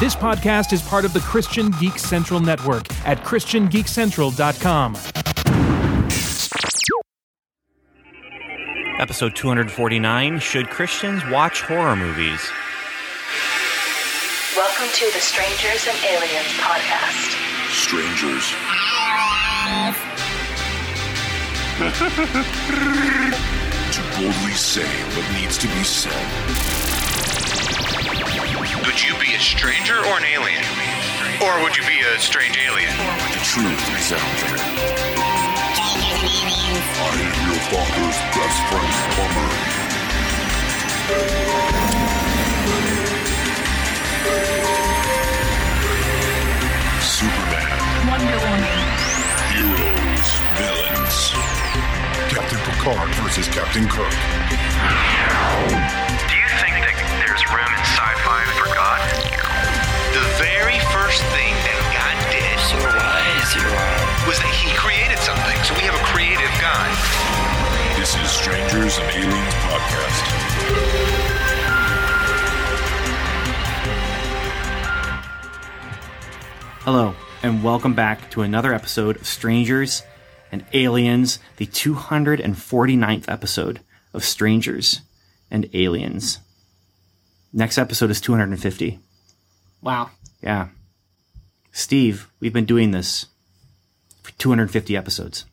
This podcast is part of the Christian Geek Central Network at ChristianGeekCentral.com. Episode 249 Should Christians Watch Horror Movies? Welcome to the Strangers and Aliens podcast. Strangers. to boldly say what needs to be said. Would you be a stranger or an alien? Or would you be a strange alien? The truth is out there. I am your father's best friend, plumber. Superman. Wonder Woman. Heroes. Villains. Captain Picard versus Captain Kirk. Do you think room in sci-fi for God? The very first thing that God did was that He created something. So we have a creative God. This is Strangers and Aliens Podcast. Hello, and welcome back to another episode of Strangers and Aliens, the 249th episode of Strangers and Aliens. Next episode is 250. Wow. Yeah. Steve, we've been doing this for 250 episodes.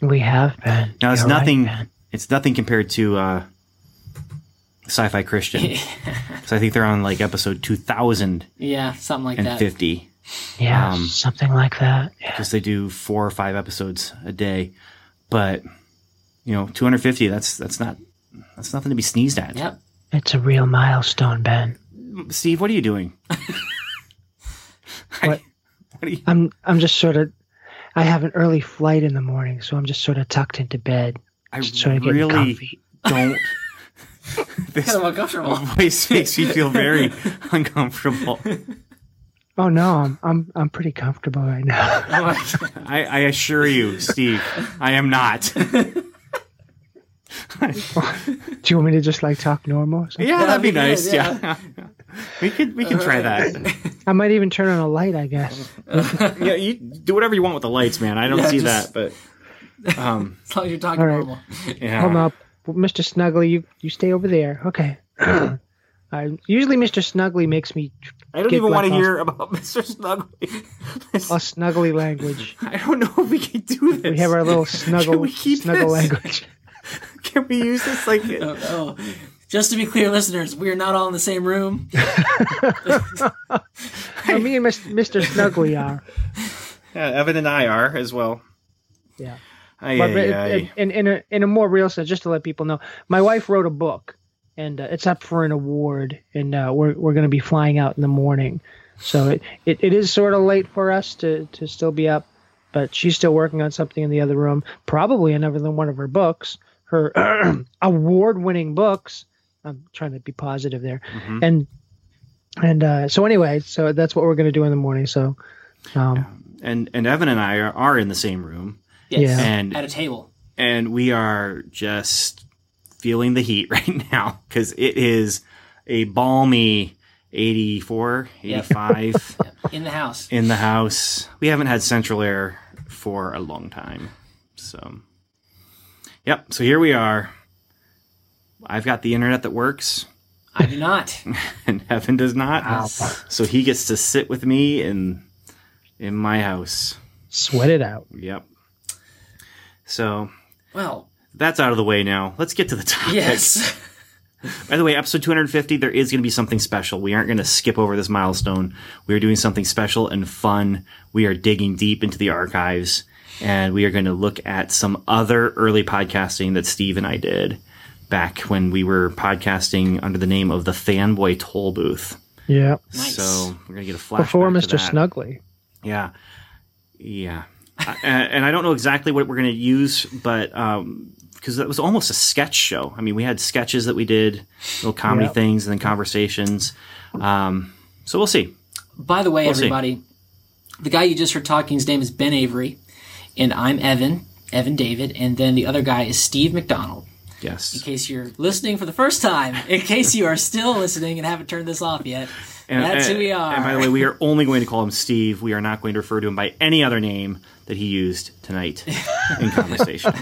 We have been. Now it's You're nothing. man. it's nothing compared to uh, Sci-Fi Christian. so I think they're on like episode 2,000. Yeah, something like that. 50. yeah, um, something like that. Yeah. because they do four or five episodes a day. But you know, 250. That's that's not that's nothing to be sneezed at. Yep. It's a real milestone, Ben. Steve, what are you doing? What? What are you? I'm I'm just sort of I have an early flight in the morning, so I'm just sort of tucked into bed. I Just sort of really comfy. don't. this Kind of uncomfortable. voice makes me feel very uncomfortable. Oh no, I'm I'm I'm pretty comfortable right now. I, I assure you, Steve, I am not. Do you want me to just like talk normal? or something? Yeah, that'd be be good, nice. yeah. Yeah. we could we can try that. I might even turn on a light, I guess. Yeah, you do whatever you want with the lights, man. I don't Yeah, see just- that, but um, As long as you're talking All right. normal. yeah. Hold up, Mr. Snuggly, you you stay over there. Okay. I usually Mr. Snuggly makes me I don't even want to hear about Mr. Snuggly. a snuggly language. I don't know if we can do this. We have our little Can snuggle we keep snuggle this? language. Can we use this like? Oh, oh. Just to be clear, listeners, we are not all in the same room. No, me and Mr. Snuggly are. Yeah, Evan and I are as well. Yeah. Aye, But aye, in, aye. in, in, a, in a more real sense, just to let people know, my wife wrote a book, and uh, it's up for an award, and uh, we're we're going to be flying out in the morning, so it, it, it is sort of late for us to to still be up, but she's still working on something in the other room, probably another one of her books, her award-winning books. I'm trying to be positive there, Mm-hmm. and and uh, so anyway, so that's what we're going to do in the morning. So, um, and and Evan and I are, are in the same room, Yes. Yeah. and At a table. and we are just feeling the heat right now because it is a balmy 84, 85 In the house. in the house. We haven't had central air for a long time. So, yep. So here we are. I've got the internet that works, I do not. and Evan does not. So he gets to sit with me in in my house. sweat it out. Yep. So Well, that's out of the way now. Let's get to the topic. yes. By the way, episode 250, there is going to be something special. We aren't going to skip over this milestone. We are doing something special and fun. We are digging deep into the archives and we are going to look at some other early podcasting that Steve and I did back when we were podcasting under the name of the Fanboy Toll Booth. Yeah, Nice. So we're going to get a flashback before Mr. that. Snuggly. Yeah. Yeah. I- and, and I don't know exactly what we're going to use, but um, because it was almost a sketch show. I mean, we had sketches that we did, little comedy Yep. things, and then conversations. Um, so we'll see. By the way, We'll see. everybody, the guy you just heard talking, his name is Ben Avery, and I'm Evan, Evan David, and then the other guy is Steve McDonald. Yes. In case you're listening for the first time, in case you are still listening and haven't turned this off yet, And, That's who we are. And by the way, we are only going to call him Steve. We are not going to refer to him by any other name that he used tonight in conversation.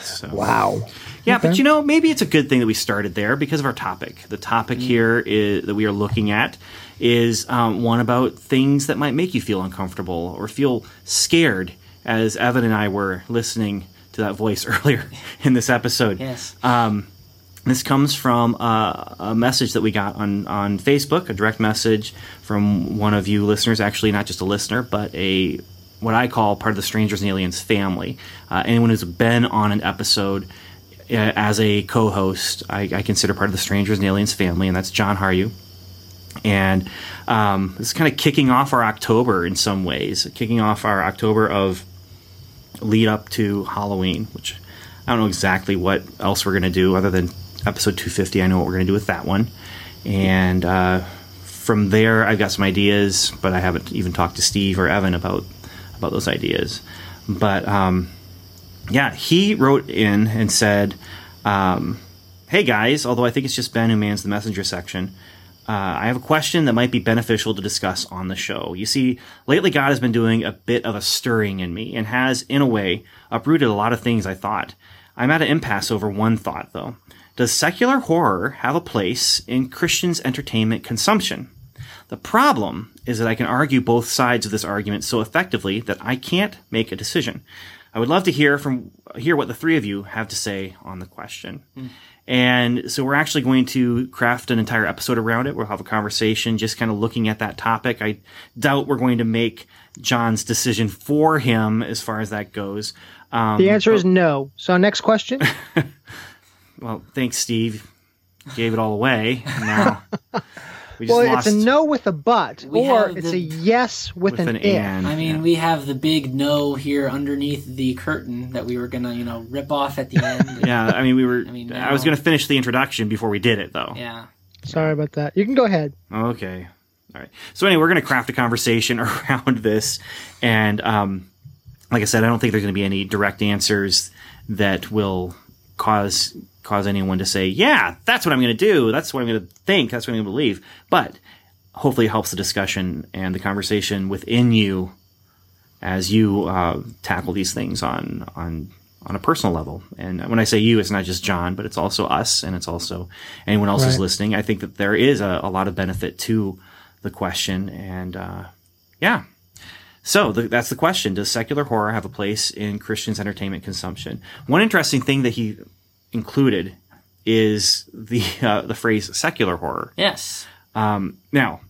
So. Wow. Yeah, but you know, maybe it's a good thing that we started there because of our topic. The topic here is, that we are looking at is um, one about things that might make you feel uncomfortable or feel scared, as Evan and I were listening to that voice earlier in this episode. Yes. This comes from uh, a message that we got on, on Facebook, a direct message from one of you listeners, actually not just a listener, but a what I call part of the Strangers and Aliens family. Uh, anyone who's been on an episode uh, as a co-host, I, I consider part of the Strangers and Aliens family, and that's John Haru. And um, this is kind of kicking off our October in some ways, kicking off our October of lead up to Halloween, which I don't know exactly what else we're going to do other than episode 250. I know what we're going to do with that one. And uh, from there, I've got some ideas, but I haven't even talked to Steve or Evan about about those ideas. But um, yeah, he wrote in and said, um, "Hey guys, although I think it's just Ben who mans the messenger section." Uh, I have a question that might be beneficial to discuss on the show. You see, lately God has been doing a bit of a stirring in me and has, in a way, uprooted a lot of things I thought. I'm at an impasse over one thought, though. Does secular horror have a place in Christians' entertainment consumption? The problem is that I can argue both sides of this argument so effectively that I can't make a decision. I would love to hear from hear what the three of you have to say on the question. And so we're actually going to craft an entire episode around it. We'll have a conversation just kind of looking at that topic. I doubt we're going to make John's decision for him as far as that goes. Um, The answer is no. So next question. well, thanks, Steve. Gave it all away. Now we just well, lost it's a no with a but, We or it's the- a yes with, with an, an and. I mean, Yeah. we have the big no here underneath the curtain that we were gonna, you know, rip off at the end. yeah, I mean, we were. I, mean, I was going to finish the introduction before we did it, though. Yeah. Sorry about that. You can go ahead. Okay. All right. So anyway, we're going to craft a conversation around this, and um, like I said, I don't think there's going to be any direct answers that will cause cause anyone to say, "Yeah, that's what I'm going to do. That's what I'm going to think. That's what I'm going to believe." But hopefully, it helps the discussion and the conversation within you as you uh, tackle these things on on on a personal level. And when I say you, it's not just John, but it's also us, and it's also anyone else who's listening. I think that there is a, a lot of benefit to the question, and uh, yeah. So the, that's the question: Does secular horror have a place in Christians' entertainment consumption? One interesting thing that he included is the uh, the phrase secular horror. Yes. Now,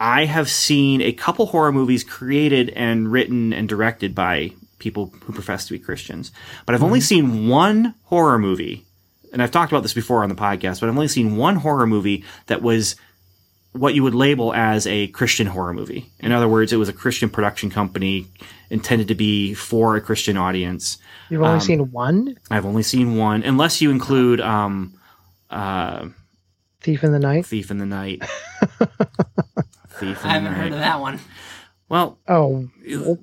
I have seen a couple horror movies created and written and directed by people who profess to be Christians, but I've only seen one horror movie, and I've talked about this before on the podcast, but I've only seen one horror movie that was what you would label as a Christian horror movie. In other words, it was a Christian production company intended to be for a Christian audience. You've only seen one I've only seen one, unless you include um, uh, Thief in the Night. Thief in the Night. Thief in I haven't the heard Night. of that one. Well, Oh,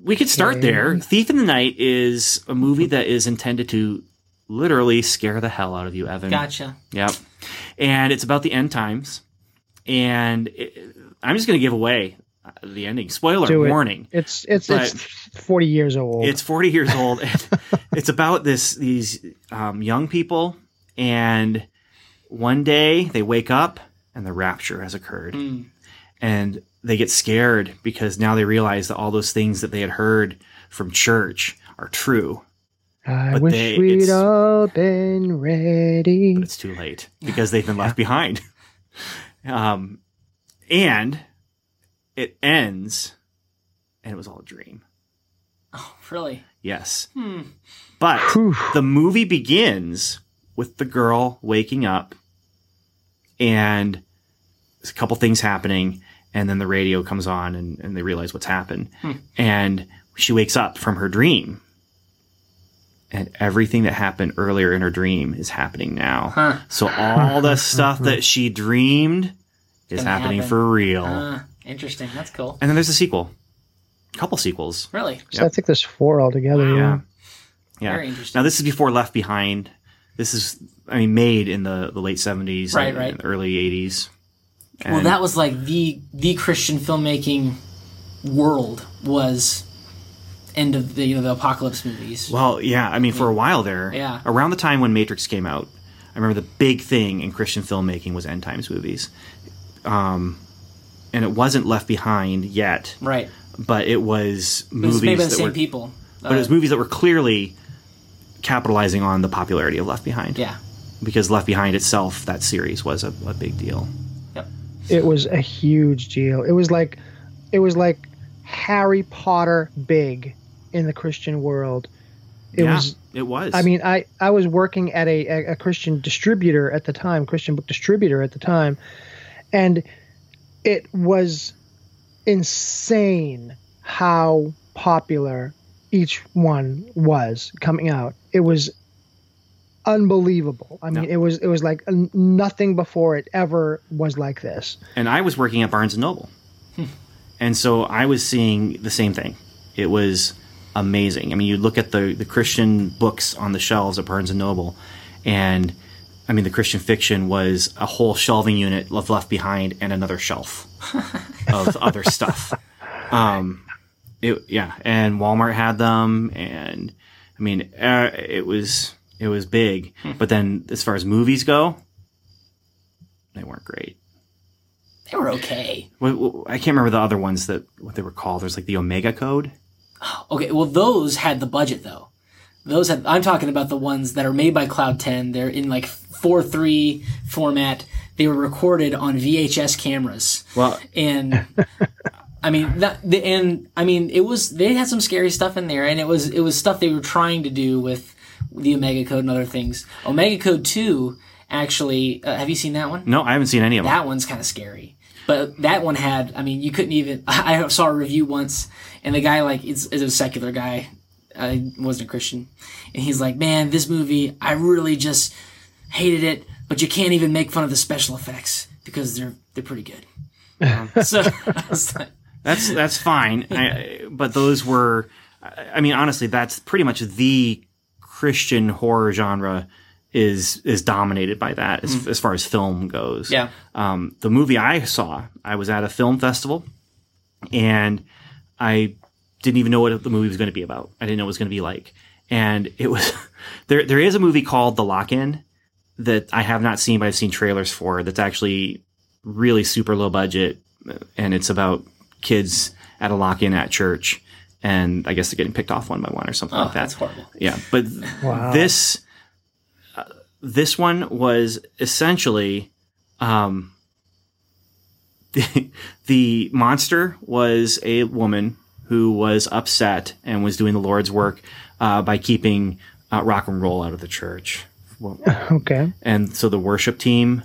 we could start there. Thief in the Night is a movie that is intended to literally scare the hell out of you, Evan. Gotcha. Yep. And it's about the end times. And it, I'm just going to give away the ending. Spoiler do it. warning. It's it's But- it's forty years old. It's 40 years old. it's about this these um, young people, and one day they wake up and the rapture has occurred, and they get scared because now they realize that all those things that they had heard from church are true, I but wish they- we'd all been ready. but it's too late because they've been left behind. Um, and it ends, and it was all a dream. Oh, really? Yes. But Whew. the movie begins with the girl waking up and there's a couple things happening and then the radio comes on and, and they realize what's happened. And she wakes up from her dream. And everything that happened earlier in her dream is happening now. Huh. So all the stuff that she dreamed is happening happen. for real. Uh, interesting. That's cool. and then there's a sequel. A couple sequels. Really? So I think there's four altogether. Yeah. Yeah. Yeah. Very interesting. Now this is before Left Behind. This is, I mean, made in the, the late seventies, Right, and, right. and early eighties. Well, that was like the the Christian filmmaking world was end of the you know the apocalypse movies. Well, yeah. I mean, for a while there, Yeah. around the time when Matrix came out, I remember the big thing in Christian filmmaking was end times movies. Um, and it wasn't Left Behind yet, right. but it was It movies was made by the that same were, people. but it was Uh, movies that were clearly capitalizing on the popularity of Left Behind. yeah. because Left Behind itself, that series was a, a big deal. Yep. It was a huge deal. It was like, it was like Harry Potter big in the Christian world. It yeah, was it was. I mean, I, I was working at a, a, a Christian distributor at the time, Christian book distributor at the time, and it was insane how popular each one was coming out. It was unbelievable. I mean, Yeah. it was it was like nothing before it ever was like this. and I was working at Barnes and Noble, hmm. and so I was seeing the same thing. It was amazing. I mean, you look at the the Christian books on the shelves at Barnes and Noble, and I mean, the Christian fiction was a whole shelving unit of left behind and another shelf of other stuff. Um, it yeah, and Walmart had them, and I mean, uh, it was it was big. But then, as far as movies go, they weren't great. They were okay. I can't remember the other ones that what they were called. There's like the Omega Code. Okay, well those had the budget though. Those had I'm talking about the ones that are made by Cloud 10. They're in like 4:3 format. They were recorded on VHS cameras. Well, and I mean that the and I mean it was they had some scary stuff in there and it was it was stuff they were trying to do with the Omega Code and other things. Omega Code 2 actually uh, have you seen that one? no, I haven't seen any of them. That one's kind of scary. But that one had, I mean, you couldn't even. I saw a review once, and the guy like is a secular guy. I wasn't a Christian, and he's like, "Man, this movie, I really just hated it, but you can't even make fun of the special effects because they're they're pretty good." so like, That's that's fine. I, but those were, I I mean, honestly, that's pretty much the Christian horror genre is is dominated by that as, as far as film goes. yeah, um, the movie I saw, I was at a film festival, and I didn't even know what the movie was going to be about. I didn't know what it was going to be like, and it was there. There is a movie called The Lock In that I have not seen, but I've seen trailers for. That's actually really super low budget, and it's about kids at a lock in at church, and I guess they're getting picked off one by one or something oh, like that. that's horrible. Yeah, but Wow. this uh, this one was essentially um, the, the monster was a woman who was upset and was doing the Lord's work uh, by keeping uh, rock and roll out of the church. Well, Okay. and so the worship team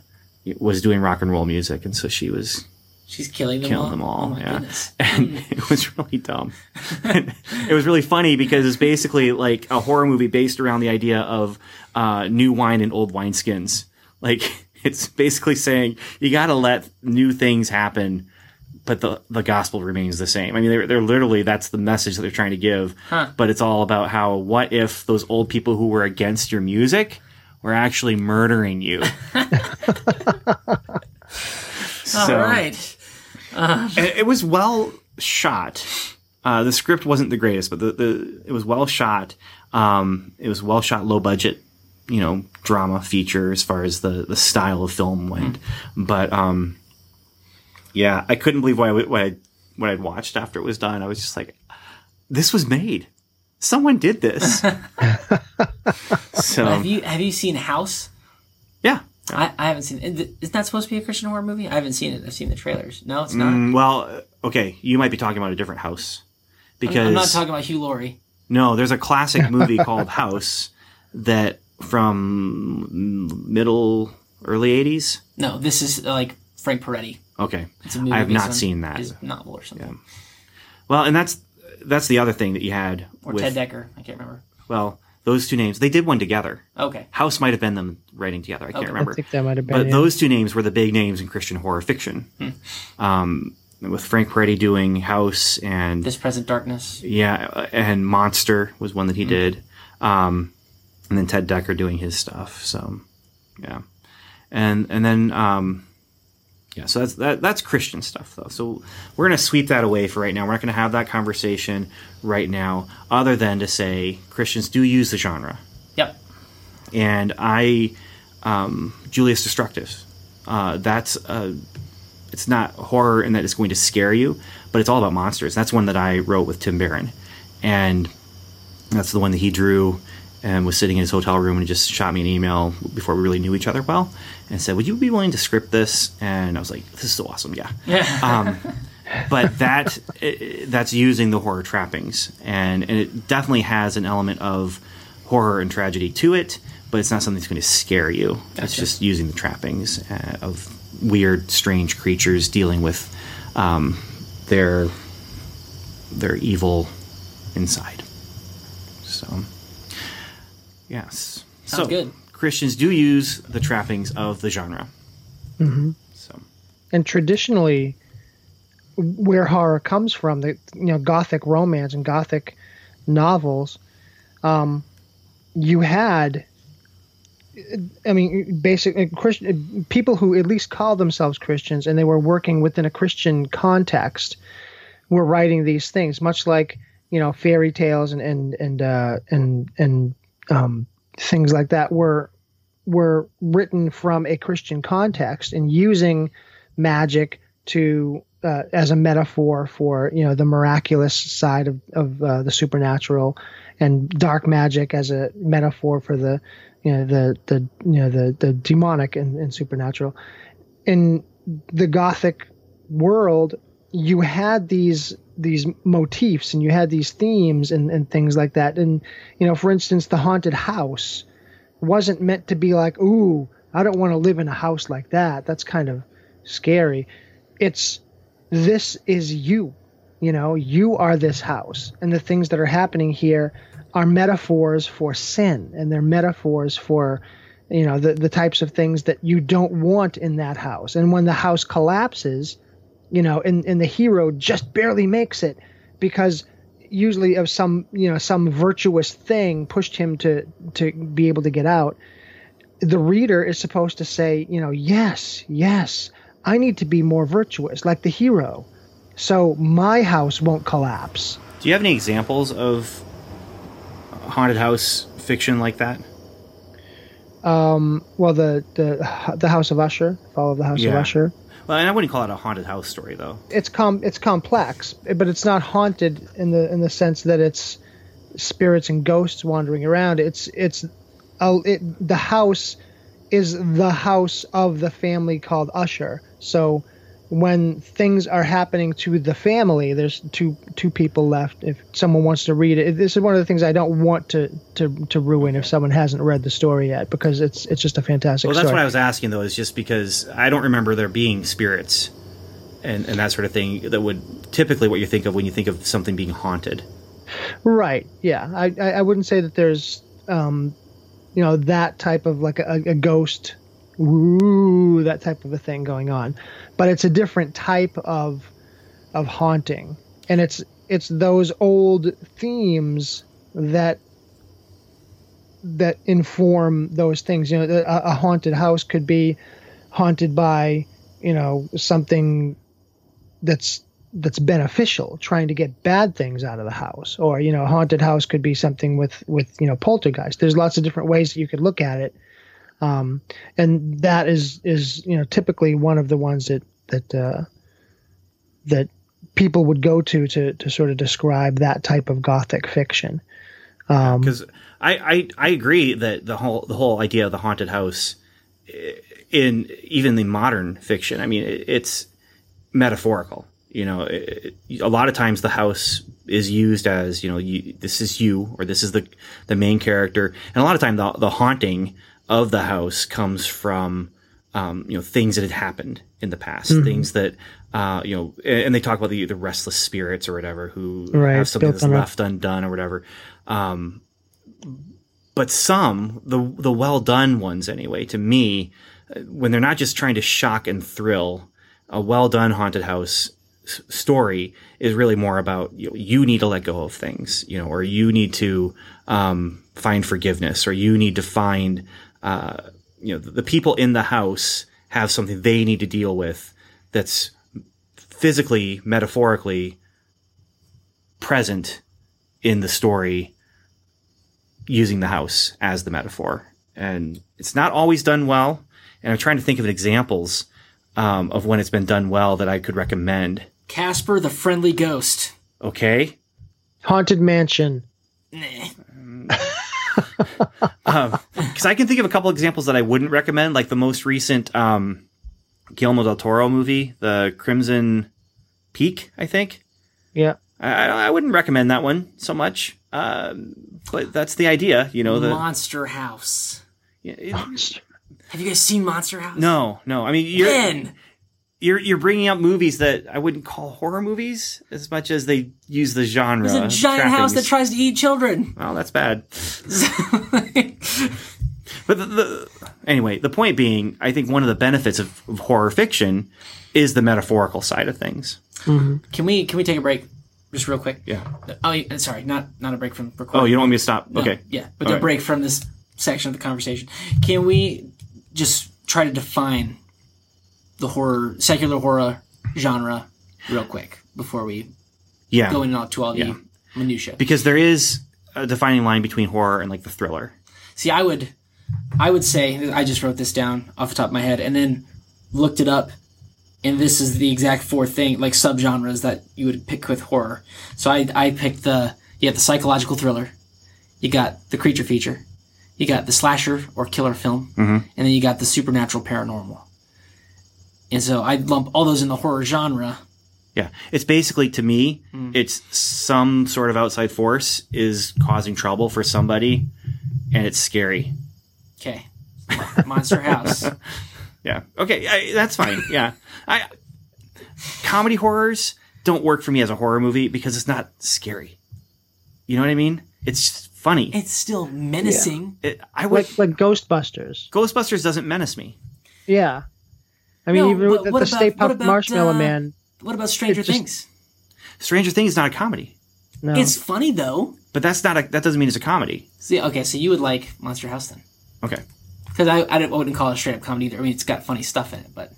was doing rock and roll music, and so she was She's killing them killing all. them all. Oh my yeah. goodness. And it was really dumb. And it was really funny because it's basically like a horror movie based around the idea of uh, new wine and old wineskins. Like it's basically saying you got to let new things happen, but the the gospel remains the same. I mean, they're, they're literally that's the message that they're trying to give. But it's all about how what if those old people who were against your music were actually murdering you. All right. And it was well shot. Uh, the script wasn't the greatest, but the, the it was well shot. Um, it was well shot, low budget, you know, drama feature as far as the the style of film went. But um, yeah, I couldn't believe what I, what I what I'd watched after it was done. I was just like, this was made. Someone did this. so Have you have you seen House? yeah. I, I haven't seen it. Isn't that supposed to be a Christian horror movie? I haven't seen it. I've seen the trailers. No, it's not. Mm, well, uh, okay, you might be talking about a different house because I'm not talking about Hugh Laurie. No, there's a classic movie called House that from middle early 80s. No, this is uh, like Frank Peretti. Okay. It's a movie. I have not on seen that. His novel or something. Yeah. Well, and that's that's the other thing that you had Or with Ted Dekker. I can't remember. well, those two names. They did one together. Okay. House might have been them writing together. I can't Okay. remember. I think that might have been. but yeah. those two names were the big names in Christian horror fiction. Um, with Frank Peretti doing House and This Present Darkness. Yeah, and Monster was one that he did, um, and then Ted Decker doing his stuff. So, yeah, and and then um, Yeah, so that's that, that's Christian stuff though. So we're gonna sweep that away for right now. We're not gonna have that conversation right now, other than to say Christians do use the genre, Yep. and I, um, Julius Destructus. Uh, that's uh, it's not horror in that it's going to scare you, but it's all about monsters. That's one that I wrote with Tim Barron, and that's the one that he drew and was sitting in his hotel room and just shot me an email before we really knew each other well and said, "Would you be willing to script this?" And I was like, "This is so awesome, yeah." um, but that i- that's using the horror trappings, and and it definitely has an element of horror and tragedy to it, but it's not something that's going to scare you. It's just using the trappings uh, of weird, strange creatures dealing with um, their their evil inside. So, yes. Sounds so, good. Christians do use the trappings of the genre. Mm-hmm. So, and traditionally where horror comes from the you know gothic romance and gothic novels um you had i mean basically christian people who at least called themselves christians and they were working within a christian context were writing these things much like you know fairy tales and and and uh and and um things like that were were written from a christian context and using magic to uh, as a metaphor for you know the miraculous side of of uh, the supernatural, and dark magic as a metaphor for the you know the the you know the the demonic and, and supernatural. In the Gothic world, you had these these motifs and you had these themes and, and things like that. And you know, for instance, the haunted house wasn't meant to be like, ooh, I don't want to live in a house like that. That's kind of scary. It's this is you. You know, you are this house. And the things that are happening here are metaphors for sin and they're metaphors for you know the, the types of things that you don't want in that house. And when the house collapses, you know, and, and the hero just barely makes it because usually of some you know some virtuous thing pushed him to to be able to get out. The reader is supposed to say you know yes yes i need to be more virtuous like the hero so my house won't collapse. Do you have any examples of haunted house fiction like that? um well the the the house of usher follow the house of usher Well, and I wouldn't call it a haunted house story though. it's com it's complex, but it's not haunted in the in the sense that it's spirits and ghosts wandering around. It's it's a, it, the house is the house of the family called Usher. So when things are happening to the family, there's two two people left. If someone wants to read it, this is one of the things I don't want to to, to ruin if someone hasn't read the story yet because it's it's just a fantastic story. Well, that's story. what I was asking though, is just because I don't remember there being spirits and, and that sort of thing that would typically what you think of when you think of something being haunted. Right. Yeah. I, I, I wouldn't say that there's, um, you know, that type of like a, a ghost, woo, that type of a thing going on, but it's a different type of, of haunting, and it's it's those old themes that that inform those things. You know, a, a haunted house could be haunted by, you know, something that's that's beneficial trying to get bad things out of the house. Or you know a haunted house could be something with with you know poltergeist. There's lots of different ways that you could look at it um and that is is you know typically one of the ones that that uh that people would go to to to sort of describe that type of gothic fiction um because I, I I agree that the whole the whole idea of the haunted house in even the modern fiction, I mean, it, it's metaphorical. You know, it- a lot of times the house is used as you know, you, this is you or this is the the main character, and a lot of time the the haunting of the house comes from um, you know things that had happened in the past, things that uh, you know, and they talk about the the restless spirits or whatever who Right, have something that's left undone or whatever. Um, but some the the well done ones anyway to me when they're not just trying to shock and thrill a well done haunted house s- story is really more about you, know, you need to let go of things you know or you need to um, find forgiveness or you need to find uh, you know the, the people in the house have something they need to deal with that's physically, metaphorically present in the story using the house as the metaphor. And it's not always done well. And I'm trying to think of examples um, of when it's been done well that I could recommend. Casper the Friendly Ghost. Okay. Haunted Mansion. Because I can think of a couple examples that I wouldn't recommend, like the most recent um, Guillermo del Toro movie, The Crimson Peak, I think. Yeah. I, I wouldn't recommend that one so much. Um, but that's the idea, you know. The Monster House. it- Have you guys seen Monster House? no, no. I mean, you're Ben. You're you're bringing up movies that I wouldn't call horror movies as much as they use the genre. There's a giant house that tries to eat children. Well, that's bad. But the, the anyway, the point being, I think one of the benefits of, of horror fiction is the metaphorical side of things. Mm-hmm. Can we can we take a break, just real quick? Yeah. Oh, sorry, not not a break from recording. Oh, you don't want me to stop? No, Okay. Yeah, but All a right. break from this section of the conversation. Can we just try to define the horror, secular horror genre, real quick before we Yeah. go into all the Yeah. minutia? because there is a defining line between horror and like the thriller. See, I would, I would say I just wrote this down off the top of my head and then looked it up, and this is the exact four thing like subgenres that you would pick with horror. So I I picked the you have the psychological thriller, you got the creature feature, you got the slasher or killer film, mm-hmm. and then you got the supernatural paranormal. And so I lump all those in the horror genre. Yeah. It's basically to me, Hmm. it's some sort of outside force is causing trouble for somebody and it's scary. Okay, Monster House. Yeah. Okay. I, that's fine. Yeah. I comedy horrors don't work for me as a horror movie because it's not scary. You know what I mean? It's just funny. It's still menacing. It, I would. Like like Ghostbusters. Ghostbusters doesn't menace me. Yeah. I mean, No, even with what the about- Stay Puft Marshmallow uh, Man. What about Stranger just- Things? Stranger Things is not a comedy, No. It's funny though. but that's not a. That doesn't mean it's a comedy. See, okay, so you would like Monster House then? Okay. Because I, I, I wouldn't call it a straight up comedy either. I mean, it's got funny stuff in it, but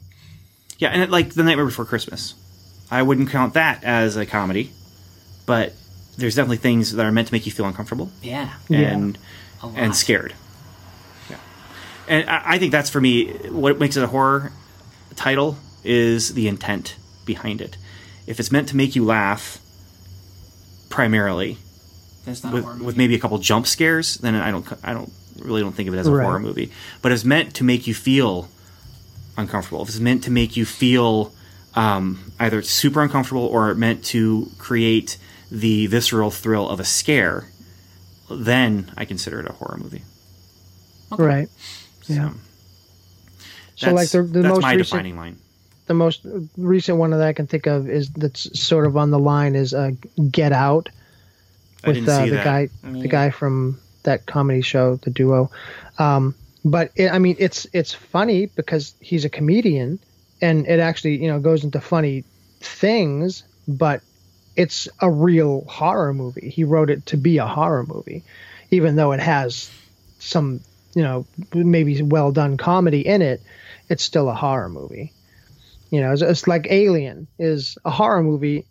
Yeah, and it, like the Nightmare Before Christmas, I wouldn't count that as a comedy, but there's definitely things that are meant to make you feel uncomfortable. yeah, and a lot. and scared. Yeah, and I, I think that's for me what makes it a horror title is the intent behind it. If it's meant to make you laugh, primarily That's not with, horror movie. with maybe a couple jump scares, then I don't I don't really don't think of it as a Right. horror movie. But if it's meant to make you feel uncomfortable, if it's meant to make you feel um, either super uncomfortable or meant to create the visceral thrill of a scare, then I consider it a horror movie. right. Yeah. So like the, the that's most my recent defining line. the most recent one that I can think of is that's sort of on the line is uh, Get Out with uh, the that. guy the guy from that comedy show, the duo. Um, but it, I mean, it's it's funny because he's a comedian, and it actually you know goes into funny things, but it's a real horror movie. He wrote it to be a horror movie, even though it has some you know maybe well done comedy in it. It's still a horror movie. You know, it's, it's like Alien is a horror movie,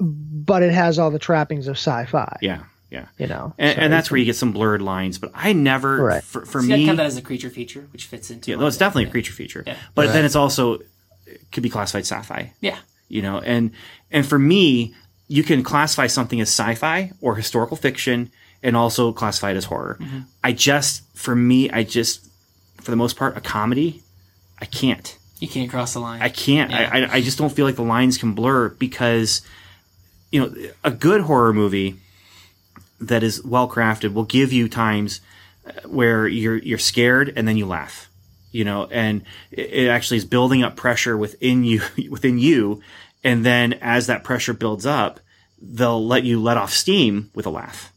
but it has all the trappings of sci-fi. Yeah, yeah. You know, And, So and that's where you get some blurred lines. But I never, Right. for, for so you me, count that as a creature feature, which fits into. yeah, all no, it's definitely Yeah. a creature feature. Yeah. But then it's also it could be classified sci-fi. Yeah, you know and and for me you can classify something as sci-fi or historical fiction and also classify it as horror Mm-hmm. i just for me i just for the most part a comedy i can't you can't cross the line. i can't Yeah. I, I i just don't feel like the lines can blur because you know a good horror movie that is well crafted will give you times uh, where you're you're scared and then you laugh you know and it, it actually is building up pressure within you within you and then as that pressure builds up they'll let you let off steam with a laugh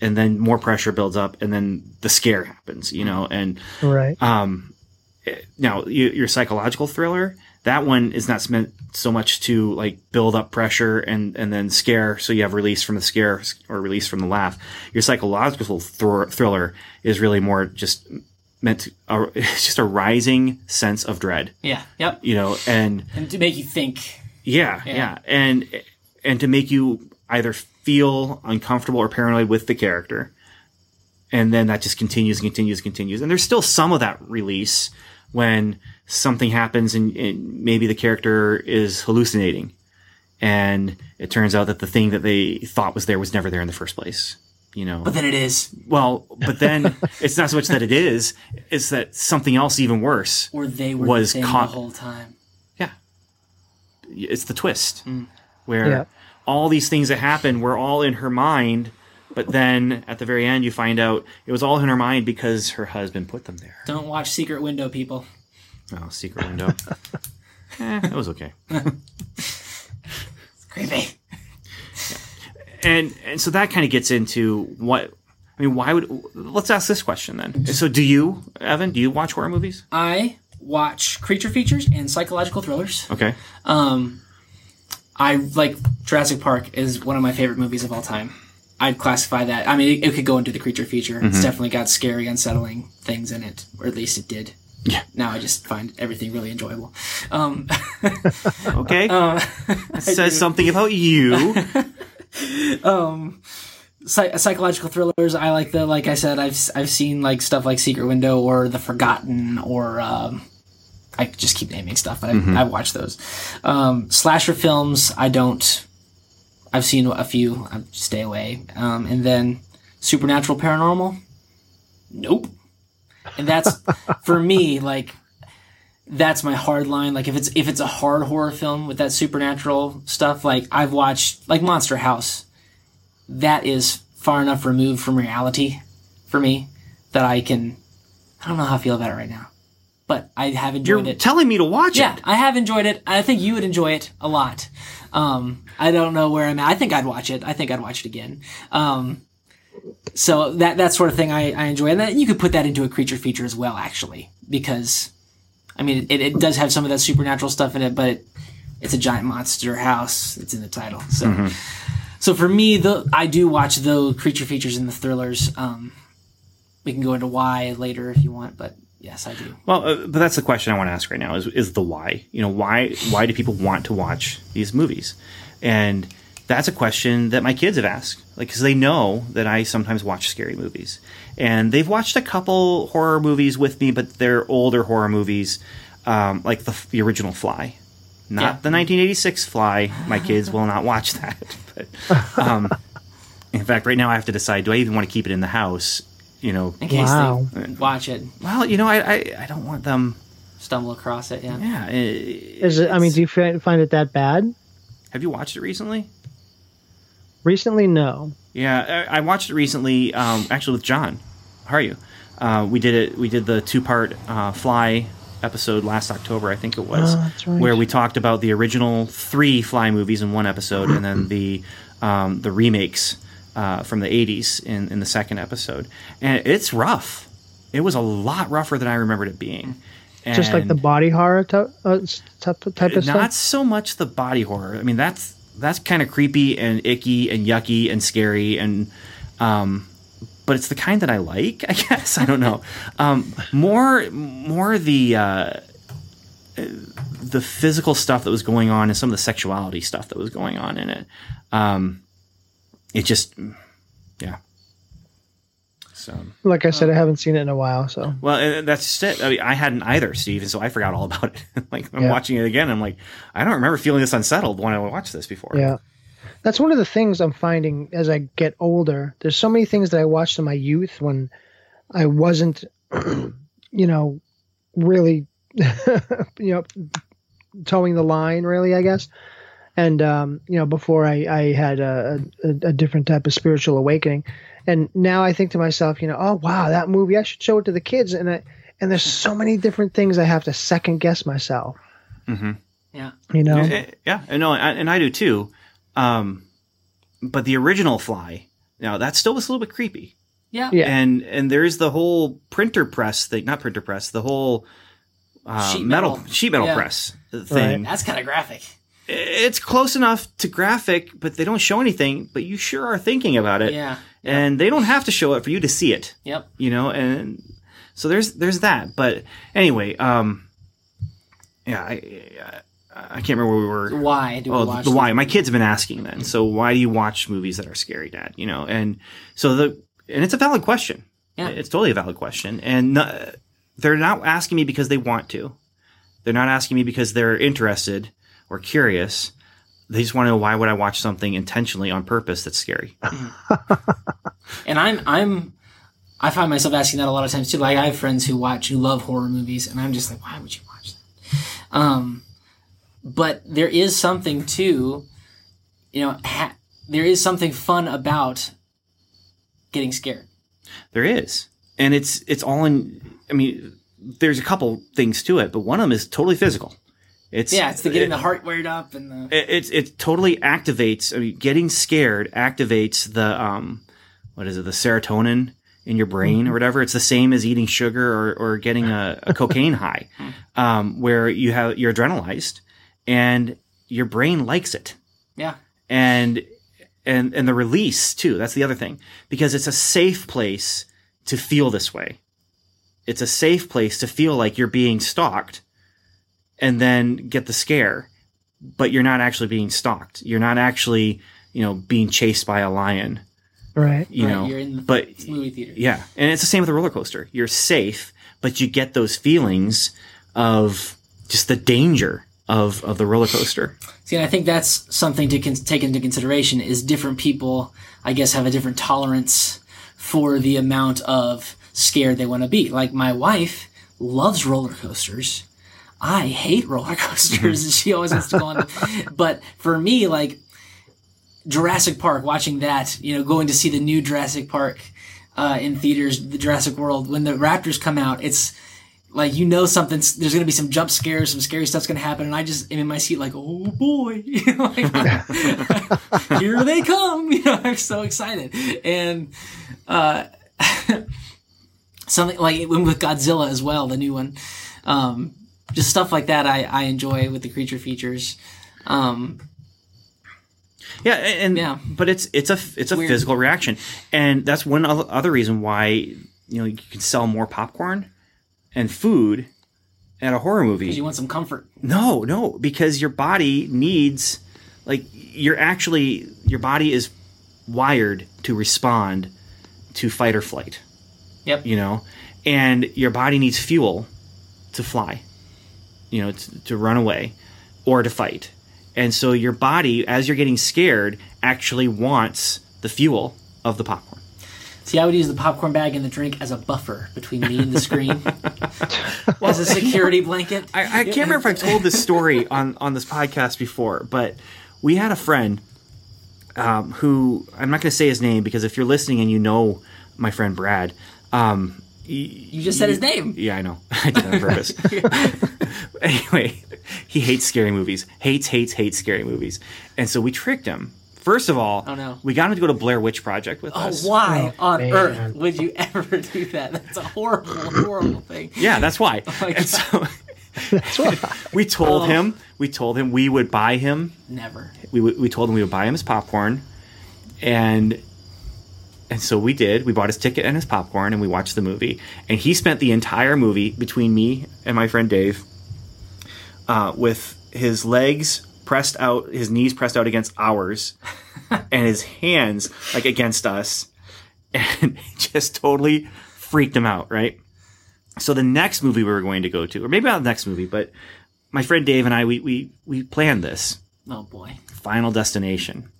and then more pressure builds up and then the scare happens you know and right. um, now you, your psychological thriller that one is not meant so much to like build up pressure and and then scare so you have release from the scare or release from the laugh your psychological thr- thriller is really more just meant to, uh, it's just a rising sense of dread, Yeah. Yep. you know, and And to make you think. yeah, yeah, and and to make you either feel uncomfortable or paranoid with the character, and then that just continues and continues and continues. And there's still some of that release when something happens and, and maybe the character is hallucinating, and it turns out that the thing that they thought was there was never there in the first place. You know, But then it is. well, but then it's not so much that it is; it's that something else even worse. Or they were Was the caught- the whole time. Yeah. It's the twist mm. where Yeah. all these things that happen were all in her mind, but then at the very end you find out it was all in her mind because her husband put them there. Don't watch Secret Window, people. Oh, secret window. eh, that was okay. Creepy. And and so that kind of gets into what I mean, why would let's ask this question then. So do you, Evan, do you watch horror movies? I watch creature features and psychological thrillers. Okay. Um, I like Jurassic Park is one of my favorite movies of all time. I'd classify that. I mean, it, it could go into the creature feature. Mm-hmm. It's definitely got scary, unsettling things in it, or at least it did. Yeah. Now I just find everything really enjoyable. Um, Okay. That says something about you. psy- psychological thrillers. I like the like I said. I've I've seen like stuff like Secret Window or The Forgotten or um, I just keep naming stuff, but I, I've watched those. Um, slasher films. I don't. I've seen a few. I stay away. Um, and then supernatural paranormal. Nope. And that's for me like that's my hard line. Like if it's if it's a hard horror film with that supernatural stuff, like I've watched like Monster House that is far enough removed from reality for me that I can. I don't know how I feel about it right now, but I have enjoyed You're it. telling me to watch yeah, it. Yeah, I have enjoyed it. I think you would enjoy it a lot. Um, I don't know where I'm at. I think I'd watch it. I think I'd watch it again. Um, so that that sort of thing I, I enjoy, and then you could put that into a creature feature as well, actually, because I mean it, it does have some of that supernatural stuff in it, but it, it's a giant monster house. It's in the title, so. So for me, the I do watch those creature features and the thrillers. Um, we can go into why later if you want, but yes, I do. Well, uh, but that's the question I want to ask right now is is the why. You know, why why do people want to watch these movies? And that's a question that my kids have asked, like because they know that I sometimes watch scary movies, and they've watched a couple horror movies with me, but they're older horror movies, um, like the the original Fly, not Yeah. the 1986 Fly. My kids will not watch that, but um, in fact, right now I have to decide: do I even want to keep it in the house? You know, In case Wow. they watch it, well, you know, I I, I don't want them. stumble across it. Yeah. Yeah. it- Is it? I mean, do you fi- find it that bad? have you watched it recently? Recently, no. Yeah, I I watched it recently. Um, actually, with John. How are you? Uh, we did it. We did the two-part uh, Fly episode last October, I think it was, Oh, that's right. where we talked about the original three Fly movies in one episode, and then the um, the remakes uh, from the '80s in in the second episode. And it's rough. It was a lot rougher than I remembered it being. Just like the body horror type, uh, type, type of stuff? not so much the body horror. I mean, that's that's kind of creepy and icky and yucky and scary and um, but it's the kind that I like. I guess I don't know. Um, more more the uh, the physical stuff that was going on and some of the sexuality stuff that was going on in it. Um, it just yeah. So. Like I said, I haven't seen it in a while, so Well, and that's just it. I mean, I hadn't either, Steve, and so I forgot all about it. like I'm Yeah. watching it again, I'm like, I don't remember feeling this unsettled when I watched this before. yeah. That's one of the things I'm finding as I get older. There's so many things that I watched in my youth when I wasn't, you know, really, you know, toeing the line, really, I guess. And, um, you know, before I, I had a, a, a different type of spiritual awakening. And now I think to myself, you know, oh, wow, that movie, I should show it to the kids. And I, and there's so many different things I have to second guess myself, Yeah. you know? Yeah, and no, and and I do too. Um, but the original Fly, now that still was a little bit creepy, Yeah. Yeah. and and there's the whole printer press thing, not printer press, the whole uh, Sheet metal, metal. sheet metal Yeah. press thing. That's kind of graphic. It's close enough to graphic, but they don't show anything. But you sure are thinking about it, Yeah. and they don't have to show it for you to see it. Yep. you know and So there's there's that. But anyway, um, yeah, I I, I can't remember where we were. Why do we Oh, watch the them? why. My kids have been asking then. So why do you watch movies that are scary, Dad? You know, and so the and it's a valid question. Yeah. It's totally a valid question, and no, they're not asking me because they want to. They're not asking me because they're interested or curious. They just want to know why would I watch something intentionally on purpose that's scary. And I'm I'm I find myself asking that a lot of times too. Like I have friends who watch who love horror movies, and I'm just like, why would you watch that? Um, but there is something too, you know, ha- there is something fun about getting scared. There is, and it's it's all in. I mean, there's a couple things to it, but one of them is totally physical. It's Yeah, it's the getting it- the heart wired up and the it, it it totally activates. I mean, getting scared activates the um, what is it? The serotonin in your brain or whatever. It's the same as eating sugar or or getting a, a cocaine high, um, where you have you're adrenalized and your brain likes it yeah. and and and the release too. That's the other thing because it's a safe place to feel this way. It's a safe place to feel like you're being stalked, and then get the scare, but you're not actually being stalked. You're not actually you know being chased by a lion. Right. You Right, know, you're in the but movie theater. yeah, and it's the same with a roller coaster. You're safe, but you get those feelings of just the danger of of the roller coaster. See, and I think that's something to con- take into consideration is different people, I guess, have a different tolerance for the amount of scared they want to be. Like my wife loves roller coasters. I hate roller coasters, and she always wants to go on. them. But for me, like Jurassic Park, watching that, you know, going to see the new Jurassic Park uh, in theaters, the Jurassic World, when the Raptors come out, it's like you know something's there's gonna be some jump scares, some scary stuff's gonna happen, and I just am in my seat like, oh boy, like, here they come. You know, I'm so excited, and uh, something like when with Godzilla as well, the new one, um, just stuff like that. I I enjoy with the creature features. Um, Yeah, and Yeah. but it's it's a it's a Weird. physical reaction, and that's one other reason why you know you can sell more popcorn and food at a horror movie. Because you want some comfort. No, no, because your body needs like you're actually your body is wired to respond to fight or flight, Yep. you know, and your body needs fuel to fly, you know, to, to run away or to fight. And so your body, as you're getting scared, actually wants the fuel of the popcorn. See, I would use the popcorn bag and the drink as a buffer between me and the screen, as a security blanket. I, I can't remember if I've told this story on, on this podcast before, but we had a friend um, who I'm not going to say his name because if you're listening and you know my friend Brad, um, You just said his name. yeah, I know, I did that on purpose. anyway, he hates scary movies, hates, hates, hates scary movies, and so we tricked him. First of all, Oh, no. we got him to go to Blair Witch Project with us. Oh, us. why oh, on man. earth would you ever do that? That's a horrible, horrible thing. Yeah, that's why. Oh and so we told Oh. him, we told him we would buy him Never. we, we told him we would buy him his popcorn and and so we did. We bought his ticket and his popcorn and we watched the movie. And he spent the entire movie between me and my friend dave uh, with his legs pressed out his knees pressed out against ours and his hands like against us. And just totally freaked him out right? So the next movie we were going to go to or maybe not the next movie but my friend dave and i we we, we planned this. Oh boy. Final Destination.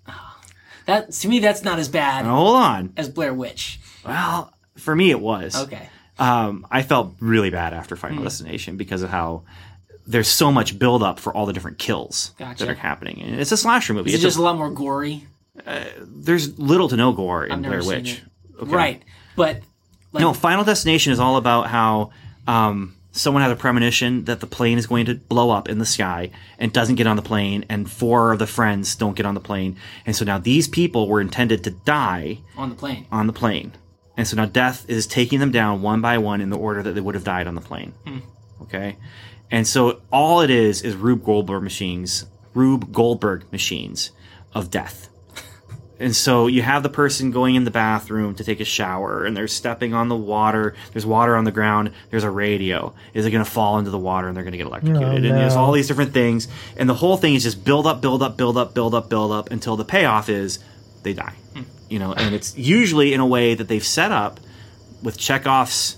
That to me, that's not as bad Now, hold on. as Blair Witch. Well, for me, it was. Okay. Um, I felt really bad after Final Destination because of how there's so much buildup for all the different kills Gotcha. that are happening. And it's a slasher movie. Is It's a- just a lot more gory? there's little to no gore in Blair Witch. it. Okay. Right, but like, No, Final Destination is all about how um, someone has a premonition that the plane is going to blow up in the sky and doesn't get on the plane, and four of the friends don't get on the plane. And so now these people were intended to die on the plane. on the plane. And so now death is taking them down one by one in the order that they would have died on the plane. Hmm. Okay? And so all it is is Rube Goldberg machines, Rube Goldberg machines of death. And so you have the person going in the bathroom to take a shower and they're stepping on the water. There's water on the ground. There's a radio. Is it going to fall into the water and they're going to get electrocuted? Oh, And there's all these different things. And the whole thing is just build up, build up, build up, build up, build up until the payoff is they die. You know, and it's usually in a way that they've set up with Chekhov's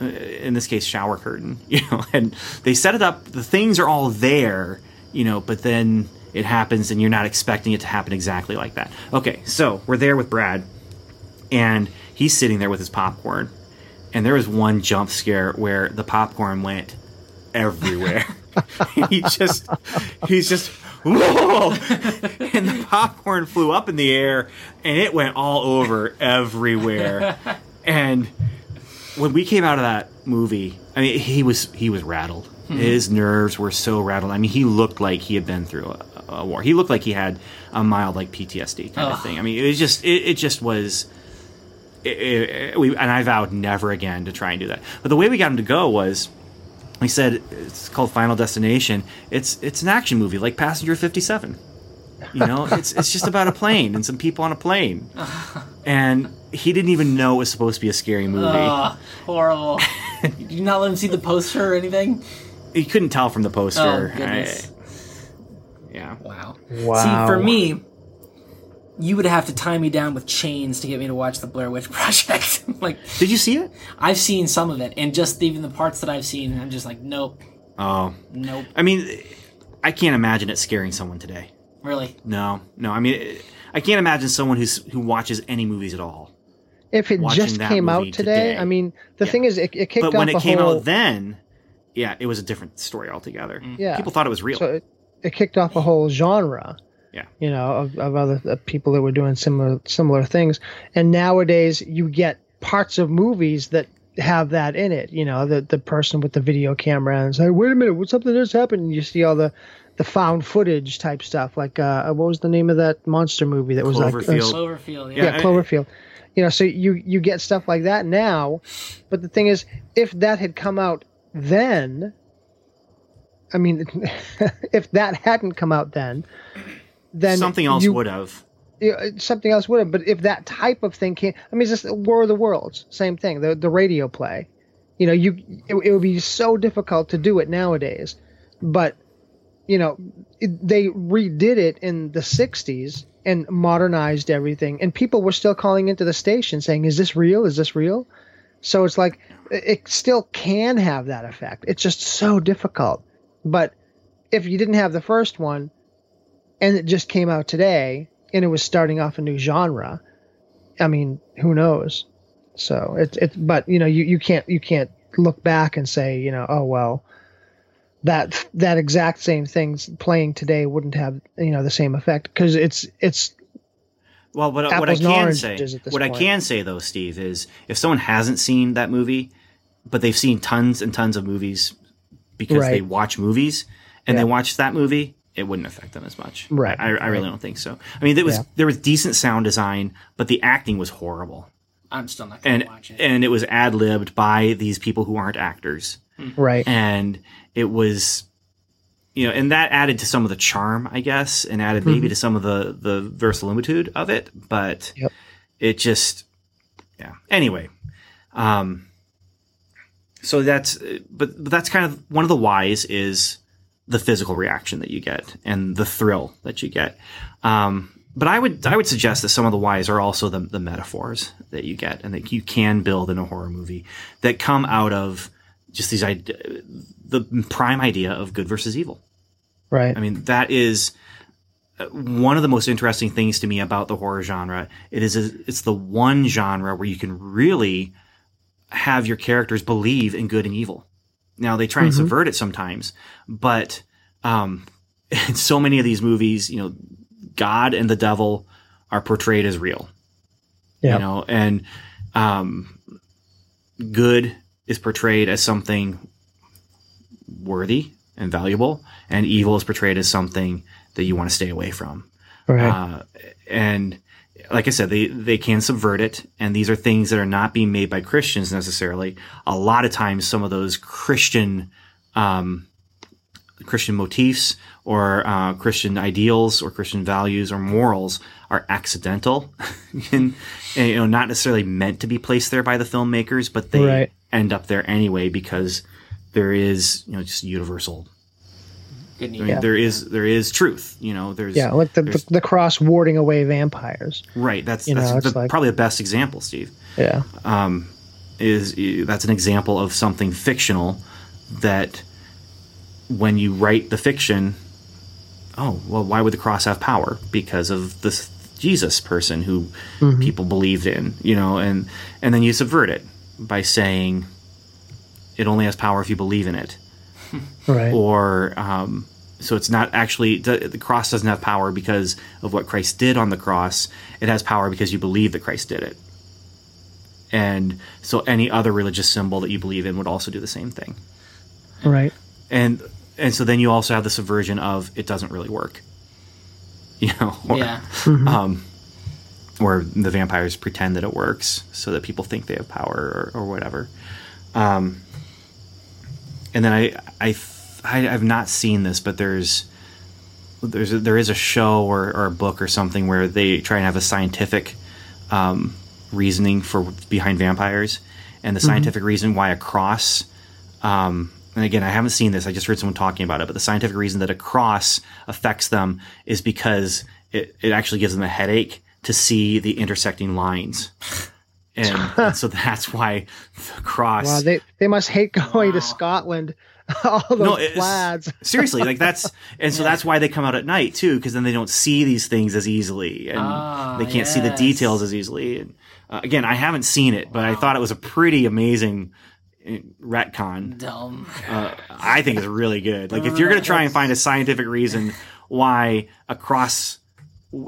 uh, in this case shower curtain you know and they set it up the things are all there you know but then it happens and you're not expecting it to happen exactly like that. Okay so we're there with brad and he's sitting there with his popcorn and there was one jump scare where the popcorn went everywhere. He just he's just whoa! And the popcorn flew up in the air and it went all over everywhere. And when we came out of that movie, I mean, he was he was rattled. Hmm. His nerves were so rattled. I mean, he looked like he had been through a, a war. He looked like he had a mild like PTSD kind of thing. I mean, it was just it, it just was. It, it, we and I vowed never again to try and do that. But the way we got him to go was, we said it's called Final Destination. It's it's an action movie like Passenger Fifty Seven. You know, it's it's just about a plane and some people on a plane. And he didn't even know it was supposed to be a scary movie. Ugh, horrible. Did you not let him see the poster or anything? he couldn't tell from the poster. Oh. I- yeah. Wow. Wow. See, for me, you would have to tie me down with chains to get me to watch the Blair Witch Project. like, Did you see it? I've seen some of it, and just even the parts that I've seen, I'm just like, nope, Oh, nope, I mean, I can't imagine it scaring someone today. really. No, no. I mean, I can't imagine someone who's who watches any movies at all. if it just came out today, today. I mean, the thing is, it, it kicked But off when it a came whole, out then, yeah, it was a different story altogether. Mm. Yeah. People thought it was real. so it, it kicked off a whole genre. Yeah. You know, of, of other uh, people that were doing similar similar things, and nowadays you get parts of movies that have that in it. You know, the the person with the video camera and say, "Wait a minute, what something just happened?" And you see all the the found footage type stuff. Like, uh, what was the name of that monster movie that was like uh, Cloverfield. Cloverfield, yeah. yeah, I- Cloverfield. You know, so you you get stuff like that now, but the thing is, if that had come out then, I mean, if that hadn't come out then, then Something else you- would have. you uh, something else would have. But if that type of thing came, I mean, it's just War of the Worlds, same thing. The the radio play, you know, you it, it would be so difficult to do it nowadays. But you know, it, they redid it in the '60s and modernized everything, and people were still calling into the station saying, "Is this real? Is this real?" So it's like it it still can have that effect. It's just so difficult. But if you didn't have the first one, and it just came out today and it was starting off a new genre i mean who knows? So it's it's but you know you, you can't you can't look back and say you know oh well that that exact same things playing today wouldn't have you know the same effect because it's it's Well, what, what I can say, what I can say though, Steve, is if someone hasn't seen that movie, but they've seen tons and tons of movies because they watch movies and they watch that movie, it wouldn't affect them as much. Right, I, I really don't think so. I mean, there was Yeah. there was decent sound design, but the acting was horrible, I'm still not going and to watch it. and it was ad libbed by these people who aren't actors right and it was you know and that added to some of the charm i guess and added maybe to some of the the verisimilitude of it but Yep. it just yeah anyway um so that's but, but that's kind of one of the whys is the physical reaction that you get and the thrill that you get um but I would I would suggest that some of the whys are also the, the metaphors that you get and that you can build in a horror movie that come out of just these the prime idea of good versus evil. right I mean that is uh, one of the most interesting things to me about the horror genre. It is it's the one genre where you can really have your characters believe in good and evil. Now they try and subvert it sometimes, but um, in so many of these movies, you know, God and the devil are portrayed as real. Yeah. You know, and um, good is portrayed as something worthy and valuable, and evil is portrayed as something that you want to stay away from. right Uh, and like I said, they, they can subvert it. And these are things that are not being made by Christians necessarily. A lot of times, some of those Christian, um, Christian motifs or uh, Christian ideals or Christian values or morals are accidental and, and, you know not necessarily meant to be placed there by the filmmakers, but they Right. end up there anyway because there is you know just universal. Good I mean, Yeah. there is there is truth. You know, there's Yeah, like the, the the cross warding away vampires. right. That's you know, that's it's the, like- probably the best example, Steve. Yeah, um, is that's an example of something fictional that when you write the fiction oh well why would the cross have power because of this jesus person who mm-hmm. people believed in you know and and then you subvert it by saying it only has power if you believe in it right. or um, so it's not actually the, the cross doesn't have power because of what Christ did on the cross. It has power because you believe that Christ did it, and so any other religious symbol that you believe in would also do the same thing. Right. And and so then you also have the subversion of it doesn't really work, you know, or, yeah. um, or the vampires pretend that it works so that people think they have power or, or whatever. Um, and then I I, I I've not seen this, but there's, there's a, there is a show or, or a book or something where they try and have a scientific um, reasoning for behind vampires, and the scientific reason why a cross. Um, and again, I haven't seen this. I just heard someone talking about it. But the scientific reason that a cross affects them is because it, it actually gives them a headache to see the intersecting lines. And, and so that's why the cross. Wow, they they must hate going to Scotland. All those no, it's- plaids. seriously, like that's, and so that's why they come out at night too, because then they don't see these things as easily, and Ah, they can't see the details as easily. And uh, again, I haven't seen it, but I thought it was a pretty amazing uh, retcon. Dumb. Uh, I think it's really good. Like if you're going to try and find a scientific reason why a cross.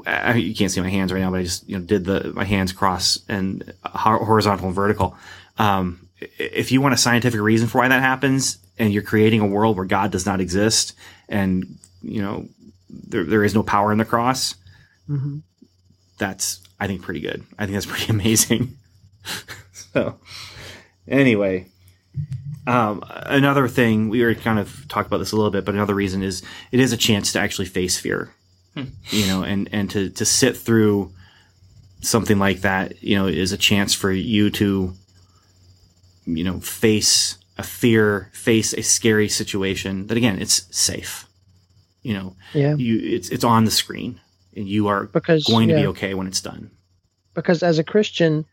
Uh, you can't see my hands right now, but I just you know did the my hands cross and horizontal and vertical. Um, if you want a scientific reason for why that happens, and you're creating a world where God does not exist, and you know there there is no power in the cross, that's I think pretty good. I think that's pretty amazing. so anyway, um, another thing we already kind of talked about this a little bit, but another reason is it is a chance to actually face fear, you know, and and to to sit through something like that, you know, is a chance for you to, you know, face a fear, face a scary situation. That again, it's safe. You know, Yeah. you it's it's on the screen, and you are Because, going to be okay when it's done. because as a Christian,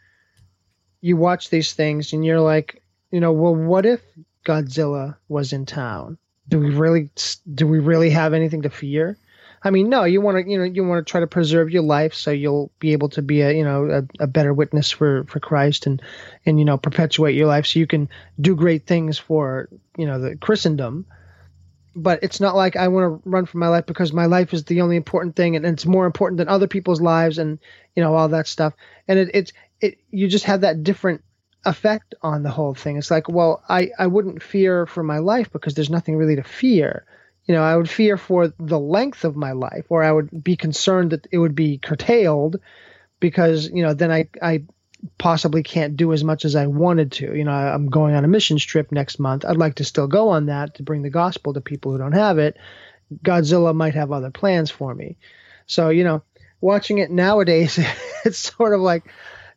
you watch these things and you're like, you know, well, what if Godzilla was in town? Do we really do we really have anything to fear? I mean, no. You want to, you know, you want to try to preserve your life so you'll be able to be a, you know, a, a better witness for for Christ and and you know perpetuate your life so you can do great things for you know the Christendom. But it's not like I want to run for my life because my life is the only important thing and it's more important than other people's lives and you know all that stuff and it, it's it you just have that different effect on the whole thing it's like well i i wouldn't fear for my life because there's nothing really to fear you know i would fear for the length of my life or i would be concerned that it would be curtailed because you know then i i possibly can't do as much as i wanted to. You know I, i'm going on a missions trip next month. I'd like to still go on that to bring the gospel to people who don't have it. Godzilla might have other plans for me. So you know watching it nowadays, it's sort of like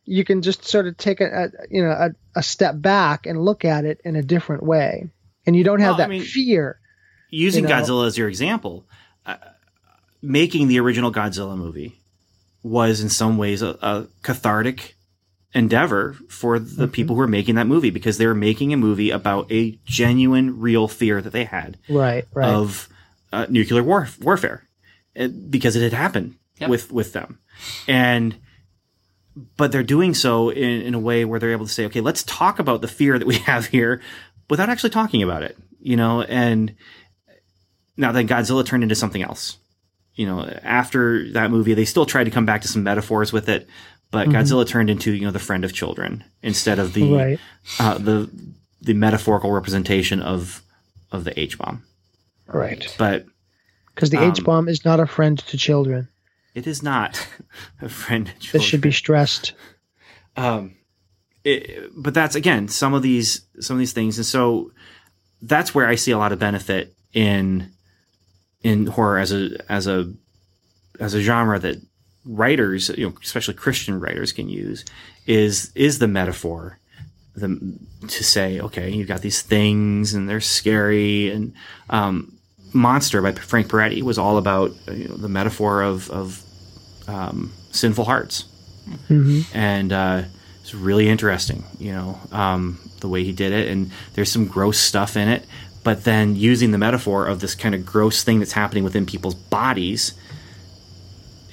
you can just sort of take a, a you know a, a step back and look at it in a different way, and you don't have Well, I that mean- fear. Using you know? Godzilla as your example, uh, making the original Godzilla movie was in some ways a, a cathartic endeavor for the Mm-hmm. people who were making that movie because they were making a movie about a genuine, real fear that they had Right, right, of uh, nuclear war- warfare uh, because it had happened Yep. with with them, and but they're doing so in, in a way where they're able to say, okay, let's talk about the fear that we have here without actually talking about it, you know, and now then Godzilla turned into something else. You know, after that movie, they still tried to come back to some metaphors with it, but Godzilla turned into, you know, the friend of children instead of the, right. uh, the, the metaphorical representation of, of the H bomb. Right. But Because the Um, H bomb is not a friend to children. it is not a friend. This should be stressed. um, it, but that's again some of these some of these things, and so that's where I see a lot of benefit in in horror as a as a as a genre that writers, you know, especially Christian writers, can use is is the metaphor. The, to say, okay, you've got these things and they're scary, and um, Monster by Frank Peretti was all about you know, the metaphor of of um, sinful hearts, and uh, it's really interesting. You know um, the way he did it, and there's some gross stuff in it, but then using the metaphor of this kind of gross thing that's happening within people's bodies,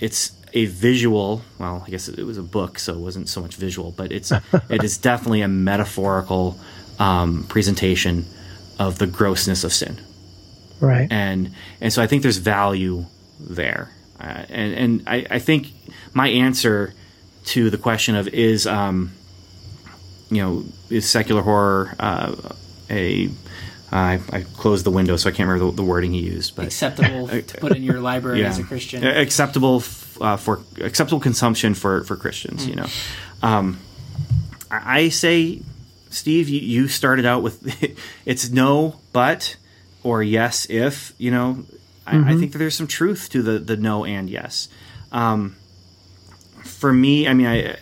it's a visual. Well, I guess it was a book, so it wasn't so much visual, but it's it is definitely a metaphorical um, presentation of the grossness of sin Right. and and so I think there's value there, uh, and and I, I think my answer to the question of is um, you know is secular horror uh, a I, I closed the window so I can't remember the, the wording he used, but Acceptable to put in your library as a Christian. Acceptable f- uh, for acceptable consumption for for Christians. You know, um, I I say, Steve, you, you started out with it's no, but or yes if. You know, I, I think that there's some truth to the the no and yes. Um, for me, I mean, I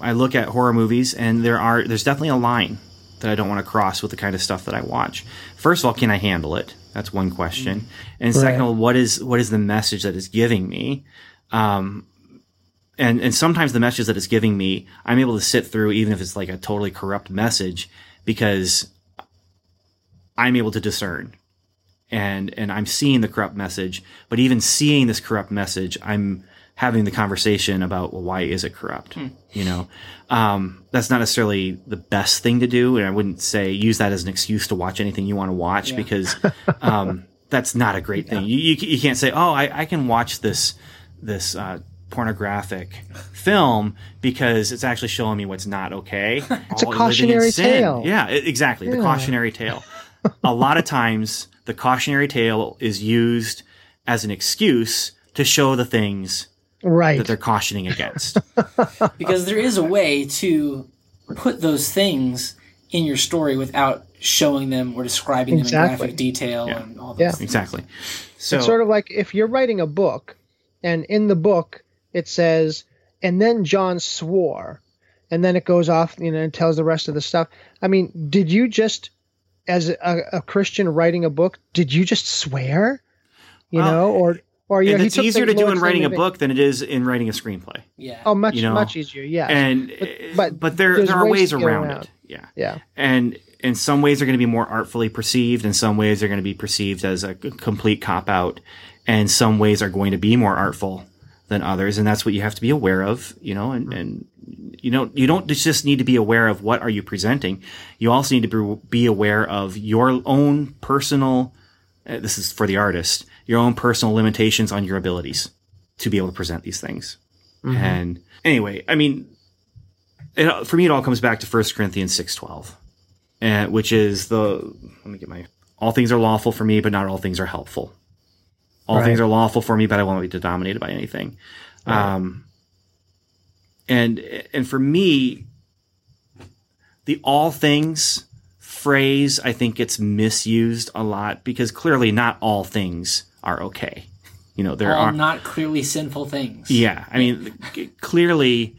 I look at horror movies and there are there's definitely a line that I don't want to cross with the kind of stuff that I watch. First of all, can I handle it? That's one question. And second of all, what is what is the message that it's giving me? Um, and and sometimes the message that it's giving me, I'm able to sit through even if it's like a totally corrupt message because I'm able to discern and and I'm seeing the corrupt message. But even seeing this corrupt message, I'm having the conversation about well, why is it corrupt? You know, um, that's not necessarily the best thing to do, and I wouldn't say use that as an excuse to watch anything you want to watch because um, that's not a great thing. You, you you can't say oh I, I can watch this this. Uh, pornographic film because it's actually showing me what's not okay. It's a cautionary tale. Yeah, exactly. The cautionary tale. a lot of times, the cautionary tale is used as an excuse to show the things Right. that they're cautioning against. because there is a way to put those things in your story without showing them or describing them in graphic detail Yeah. and all those Yeah. things. exactly. So, It's sort of like if you're writing a book, and in the book it says, and then John swore, and then it goes off, you know, and tells the rest of the stuff. I mean, did you just, as a, a Christian writing a book, did you just swear? You Well, know, or or you know, and he it's easier to do in writing a name and- book than it is in writing a screenplay. Yeah. Oh, much you know, much easier. Yeah. And but but, there there are ways ways around around. it. Yeah. yeah. and in some ways they're going to be more artfully perceived and some ways they're going to be perceived as a complete cop out and some ways are going to be more artful than others and that's what you have to be aware of you know and, and you know you don't just need to be aware of what are you presenting you also need to be, be aware of your own personal uh, this is for the artist your own personal limitations on your abilities to be able to present these things and anyway i mean it, for me, it all comes back to 1 Corinthians six twelve, and which is the let me get my all things are lawful for me, but not all things are helpful. All Right. things are lawful for me, but I won't be dominated by anything. Um, and and for me, the all things phrase I think gets misused a lot because clearly not all things are okay. You know, there all are not clearly sinful things. yeah, I mean, clearly,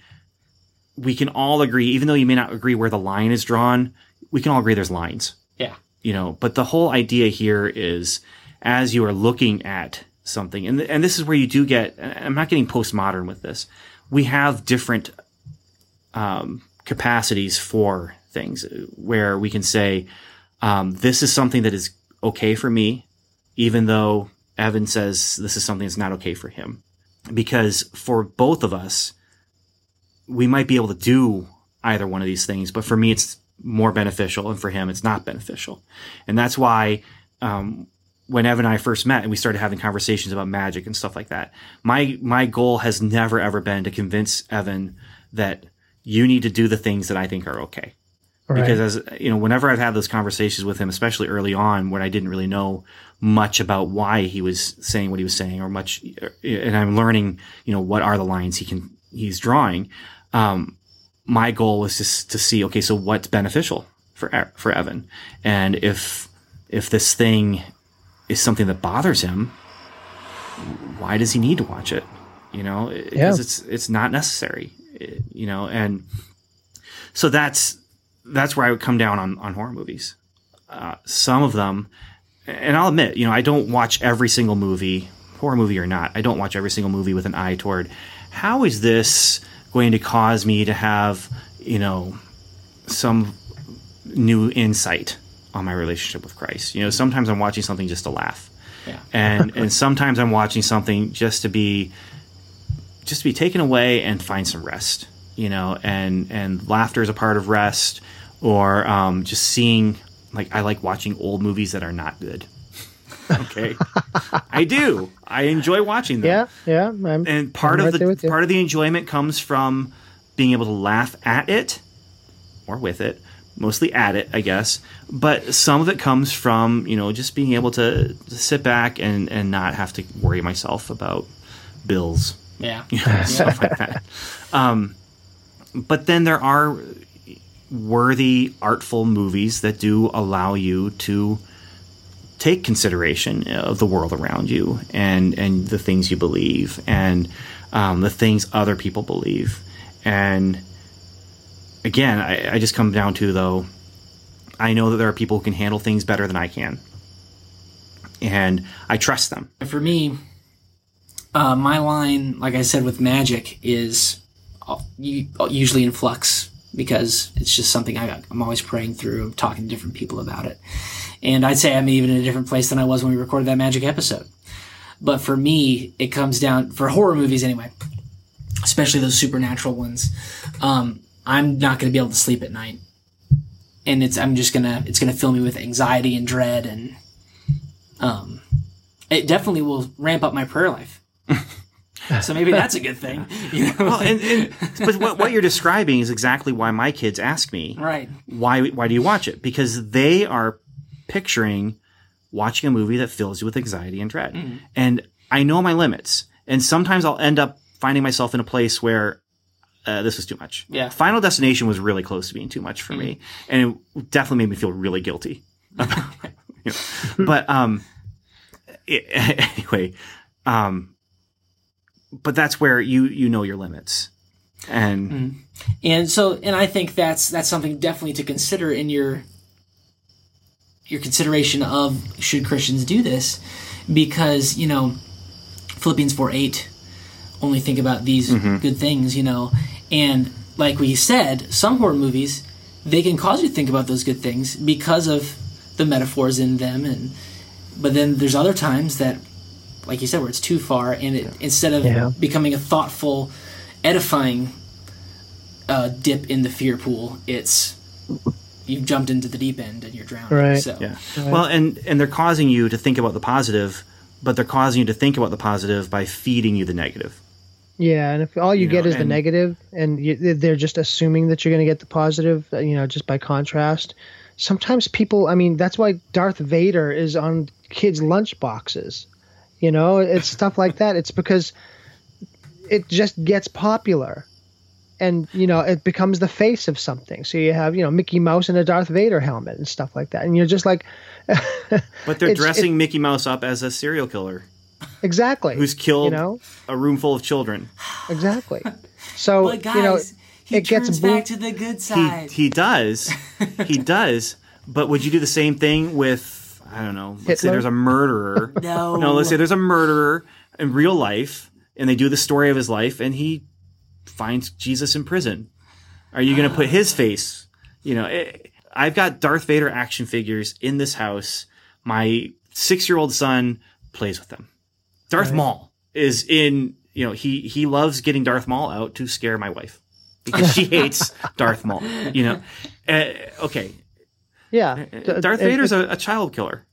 we can all agree, even though you may not agree where the line is drawn, we can all agree there's lines, Yeah. you know. But the whole idea here is, as you are looking at something, and and this is where you do get. I'm not getting postmodern with this. We have different um, capacities for things where we can say, um, this is something that is okay for me, even though Evan says this is something that's not okay for him. Because for both of us, we might be able to do either one of these things, but for me, it's more beneficial, and for him, it's not beneficial. And that's why, um, when Evan and I first met and we started having conversations about magic and stuff like that, my my goal has never ever been to convince Evan that you need to do the things that I think are okay because as you know whenever i've had those conversations with him especially early on when i didn't really know much about why he was saying what he was saying or much and i'm learning you know what are the lines he can he's drawing um my goal was just to see okay so what's beneficial for for evan and if if this thing is something that bothers him, why does he need to watch it? You know, because Yeah. it's it's not necessary. You know, and so that's that's where I would come down on on horror movies. Uh, some of them, and I'll admit, you know, I don't watch every single movie, horror movie or not. I don't watch every single movie with an eye toward how is this going to cause me to have, you know, some new insight on my relationship with Christ. You know, sometimes I'm watching something just to laugh. Yeah. And and sometimes I'm watching something just to be just to be taken away and find some rest, you know, and and laughter is a part of rest or um, just seeing like I like watching old movies that are not good. okay. I do. I enjoy watching them Yeah, yeah. I'm, and part I'm of right the part of the enjoyment comes from being able to laugh at it or with it mostly at it i guess but some of it comes from you know just being able to, to sit back and and not have to worry myself about bills Yeah. you know, stuff like that um but then there are worthy artful movies that do allow you to take consideration of the world around you and and the things you believe and um, the things other people believe. And again I, I just come down to though i know that there are people who can handle things better than i can. And i trust them. For me, uh, my line, like I said with magic, is uh, usually in flux because it's just something I, I'm always praying through. I'm talking to different people about it. And I'd say I'm even in a different place than I was when we recorded that magic episode. But for me, it comes down, for horror movies anyway, especially those supernatural ones, um, I'm not going to be able to sleep at night. And it's, I'm just gonna, it's gonna fill me with anxiety and dread and, um, it definitely will ramp up my prayer life. so maybe that's a good thing. You know? well, and, and, but what, what you're describing is exactly why my kids ask me right. why why do you watch it because they are picturing watching a movie that fills you with anxiety and dread Mm-hmm. and i know my limits and sometimes i'll end up finding myself in a place where uh, this was too much Yeah. Mm-hmm. final destination was really close to being too much for me and it definitely made me feel really guilty about you know. but um it, anyway um but that's where you you know your limits. And Mm-hmm. And so, and I think that's that's something definitely to consider in your your consideration of should Christians do this, because you know Philippians four eight only think about these good things, you know, and like we said, some horror movies they can cause you to think about those good things because of the metaphors in them, and but then there's other times that, like you said, where it's too far, and it instead of Yeah. becoming a thoughtful, edifying uh, dip in the fear pool, it's you've jumped into the deep end and you're drowning. Right. So Yeah. Well, and and they're causing you to think about the positive, but they're causing you to think about the positive by feeding you the negative. Yeah, and if all you, You get know, is the and- negative, and you, they're just assuming that you're going to get the positive, uh, you know, just by contrast. Sometimes people, I mean, that's why Darth Vader is on kids' lunch boxes. You know, it's stuff like that. It's because it just gets popular, and you know, it becomes the face of something. So you have, you know, Mickey Mouse in a Darth Vader helmet and stuff like that, and you're just like, But they're It's- dressing Mickey Mouse up as a serial killer exactly, who's killed you know, a room full of children. exactly. So But guys, you know, he it gets turns boo- back to the good He side. he does, he does. But would you do the same thing with I don't know? Let's say there's a murderer. no, No, let's say there's a murderer in real life, and they do the story of his life, and he finds Jesus in prison. Are you going to put his face? You know, it, I've got Darth Vader action figures in this house. My six-year-old son plays with them. Darth Maul is in. You know, he he loves getting Darth Maul out to scare my wife because she hates Darth Maul. You know, uh, okay, yeah, eh, eh, Darth it- Vader's it- a, a child killer.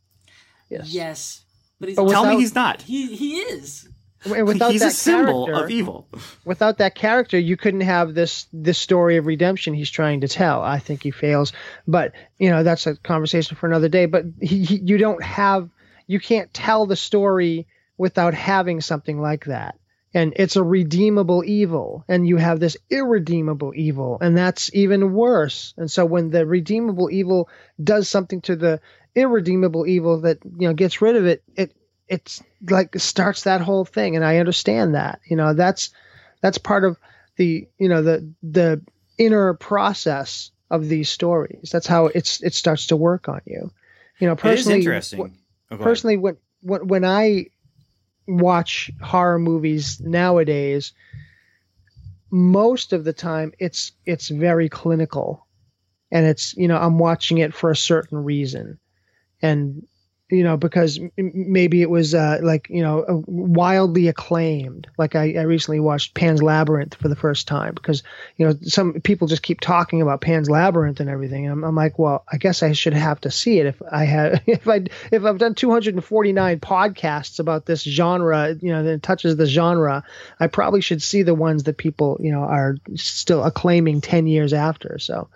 yes. yes, but he's But Tell me he's not. he he is. Without he's that a symbol of evil. without that character, you couldn't have this this story of redemption he's trying to tell. I think he fails, but you know that's a conversation for another day. But he, he, you don't have, you can't tell the story without having something like that. And it's a redeemable evil, and you have this irredeemable evil, and that's even worse. And so when the redeemable evil does something to the irredeemable evil that you know gets rid of it, it it's like starts that whole thing, and I understand that. You know, that's that's part of the you know the the inner process of these stories. That's how it's it starts to work on you. You know, It is personally, interesting. Oh, personally when, when when I watch horror movies nowadays, most of the time it's it's very clinical, and it's you know I'm watching it for a certain reason, and you know because maybe it was uh, like you know wildly acclaimed. Like I, I recently watched Pan's Labyrinth for the first time because you know some people just keep talking about Pan's Labyrinth and everything. And I'm, I'm like, well, I guess I should have to see it if I had if I if I've done 249 podcasts about this genre, you know, that touches the genre, I probably should see the ones that people you know are still acclaiming 10 years after. So,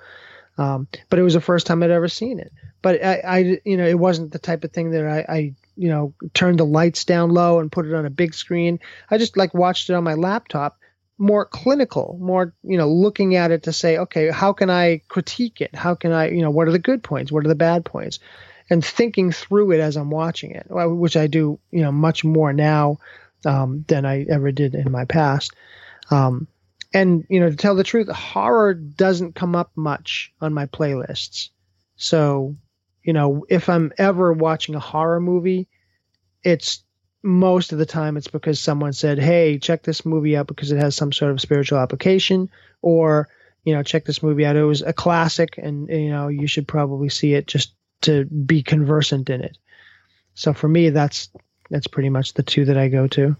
um, but it was the first time I'd ever seen it. But I, I you know, it wasn't the type of thing that I, I you know turned the lights down low and put it on a big screen. I just like watched it on my laptop more clinical, more, you know, looking at it to say, okay, how can I critique it? How can I, you know, what are the good points? What are the bad points? And thinking through it as I'm watching it, which I do, you know, much more now um, than I ever did in my past. Um, and, you know, to tell the truth, horror doesn't come up much on my playlists. So, you know, if I'm ever watching a horror movie, it's most of the time it's because someone said, "Hey, check this movie out because it has some sort of spiritual application," or you know, check this movie out. It was a classic, and you know, you should probably see it just to be conversant in it. So for me, that's that's pretty much the two that I go to.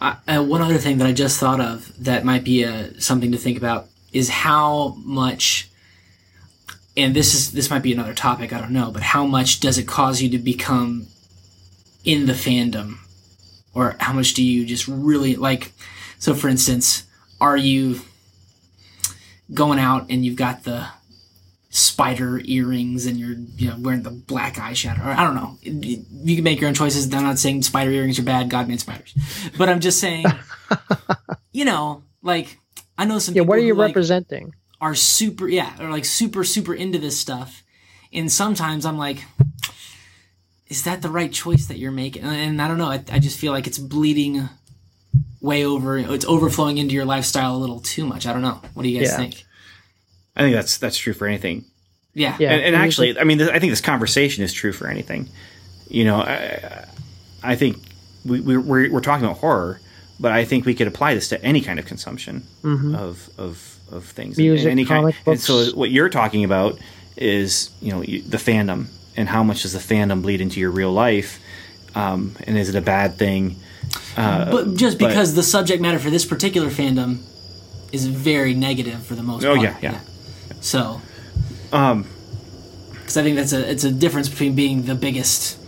Uh, one other thing that I just thought of that might be uh, something to think about is how much, and this is this might be another topic I don't know, but how much does it cause you to become in the fandom, or how much do you just really like? So, for instance, are you going out and you've got the spider earrings and you're you know wearing the black eyeshadow? Or I don't know. You can make your own choices. I'm not saying spider earrings are bad. God made spiders. But I'm just saying you know like I know some Yeah, people what are you like, representing? Are super yeah or like super super into this stuff. And sometimes I'm like is that the right choice that you're making? And, and I don't know I, I just feel like it's bleeding way over it's overflowing into your lifestyle a little too much. I don't know. What do you guys Yeah. think? I think that's that's true for anything. yeah. Yeah, and, and actually, I mean, th- I think this conversation is true for anything. You know, I, I think we, we, we're we're talking about horror, but I think we could apply this to any kind of consumption of of of things. Music, any comic kind. And so, what you're talking about is you know you, the fandom and how much does the fandom bleed into your real life, um, and is it a bad thing? but just but- because the subject matter for this particular fandom is very negative for the most Oh, part. yeah, yeah. So, Um, because I think that's a it's a difference between being the biggest,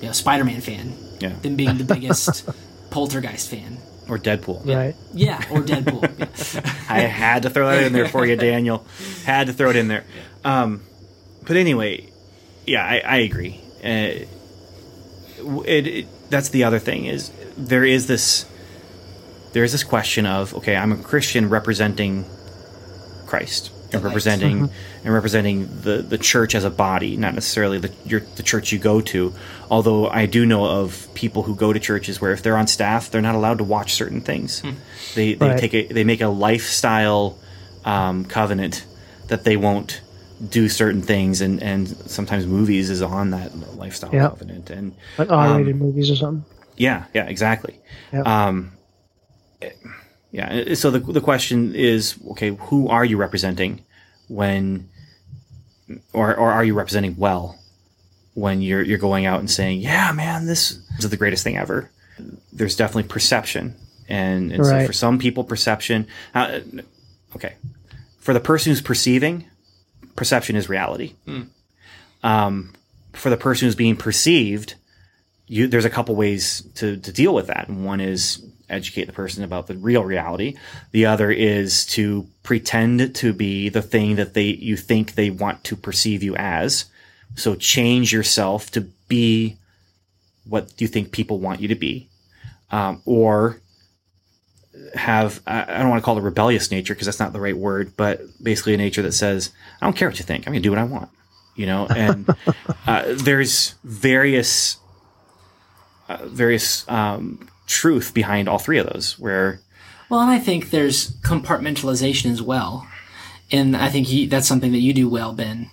you know, Spider-Man fan yeah, than being the biggest Poltergeist fan. Or Deadpool. right. Yeah, or Deadpool. Yeah. I had to throw that in there for you, Daniel. Had to throw it in there. Um, but anyway, yeah, I, I agree. Uh, it, it, that's the other thing is there is this there is this question of okay, I'm a Christian representing Christ and representing and representing the, the church as a body, not necessarily the your, the church you go to. Although I do know of people who go to churches where if they're on staff, they're not allowed to watch certain things. They they Right. take a they make a lifestyle um, covenant that they won't do certain things, and and sometimes movies is on that lifestyle Yep. covenant, and Like R-rated movies or something. yeah, yeah, exactly. Yep. Um, yeah. So the the question is, okay, who are you representing when, or or are you representing well when you're you're going out and saying, yeah, man, this is the greatest thing ever. There's definitely perception, and and so for some people, perception. Uh, okay, for the person who's perceiving, perception is reality. Um, for the person who's being perceived, you, there's a couple ways to, to deal with that. And one is educate the person about the real reality. The other is to pretend to be the thing that they you think they want to perceive you as. So change yourself to be what you think people want you to be, um, or have I don't want to call it a rebellious nature because that's not the right word, but basically a nature that says I don't care what you think. I'm going to do what I want. you know, and uh, there's various uh, various um, truth behind all three of those. Where Well, and I think there's compartmentalization as well. And I think that's something that you do well, Ben,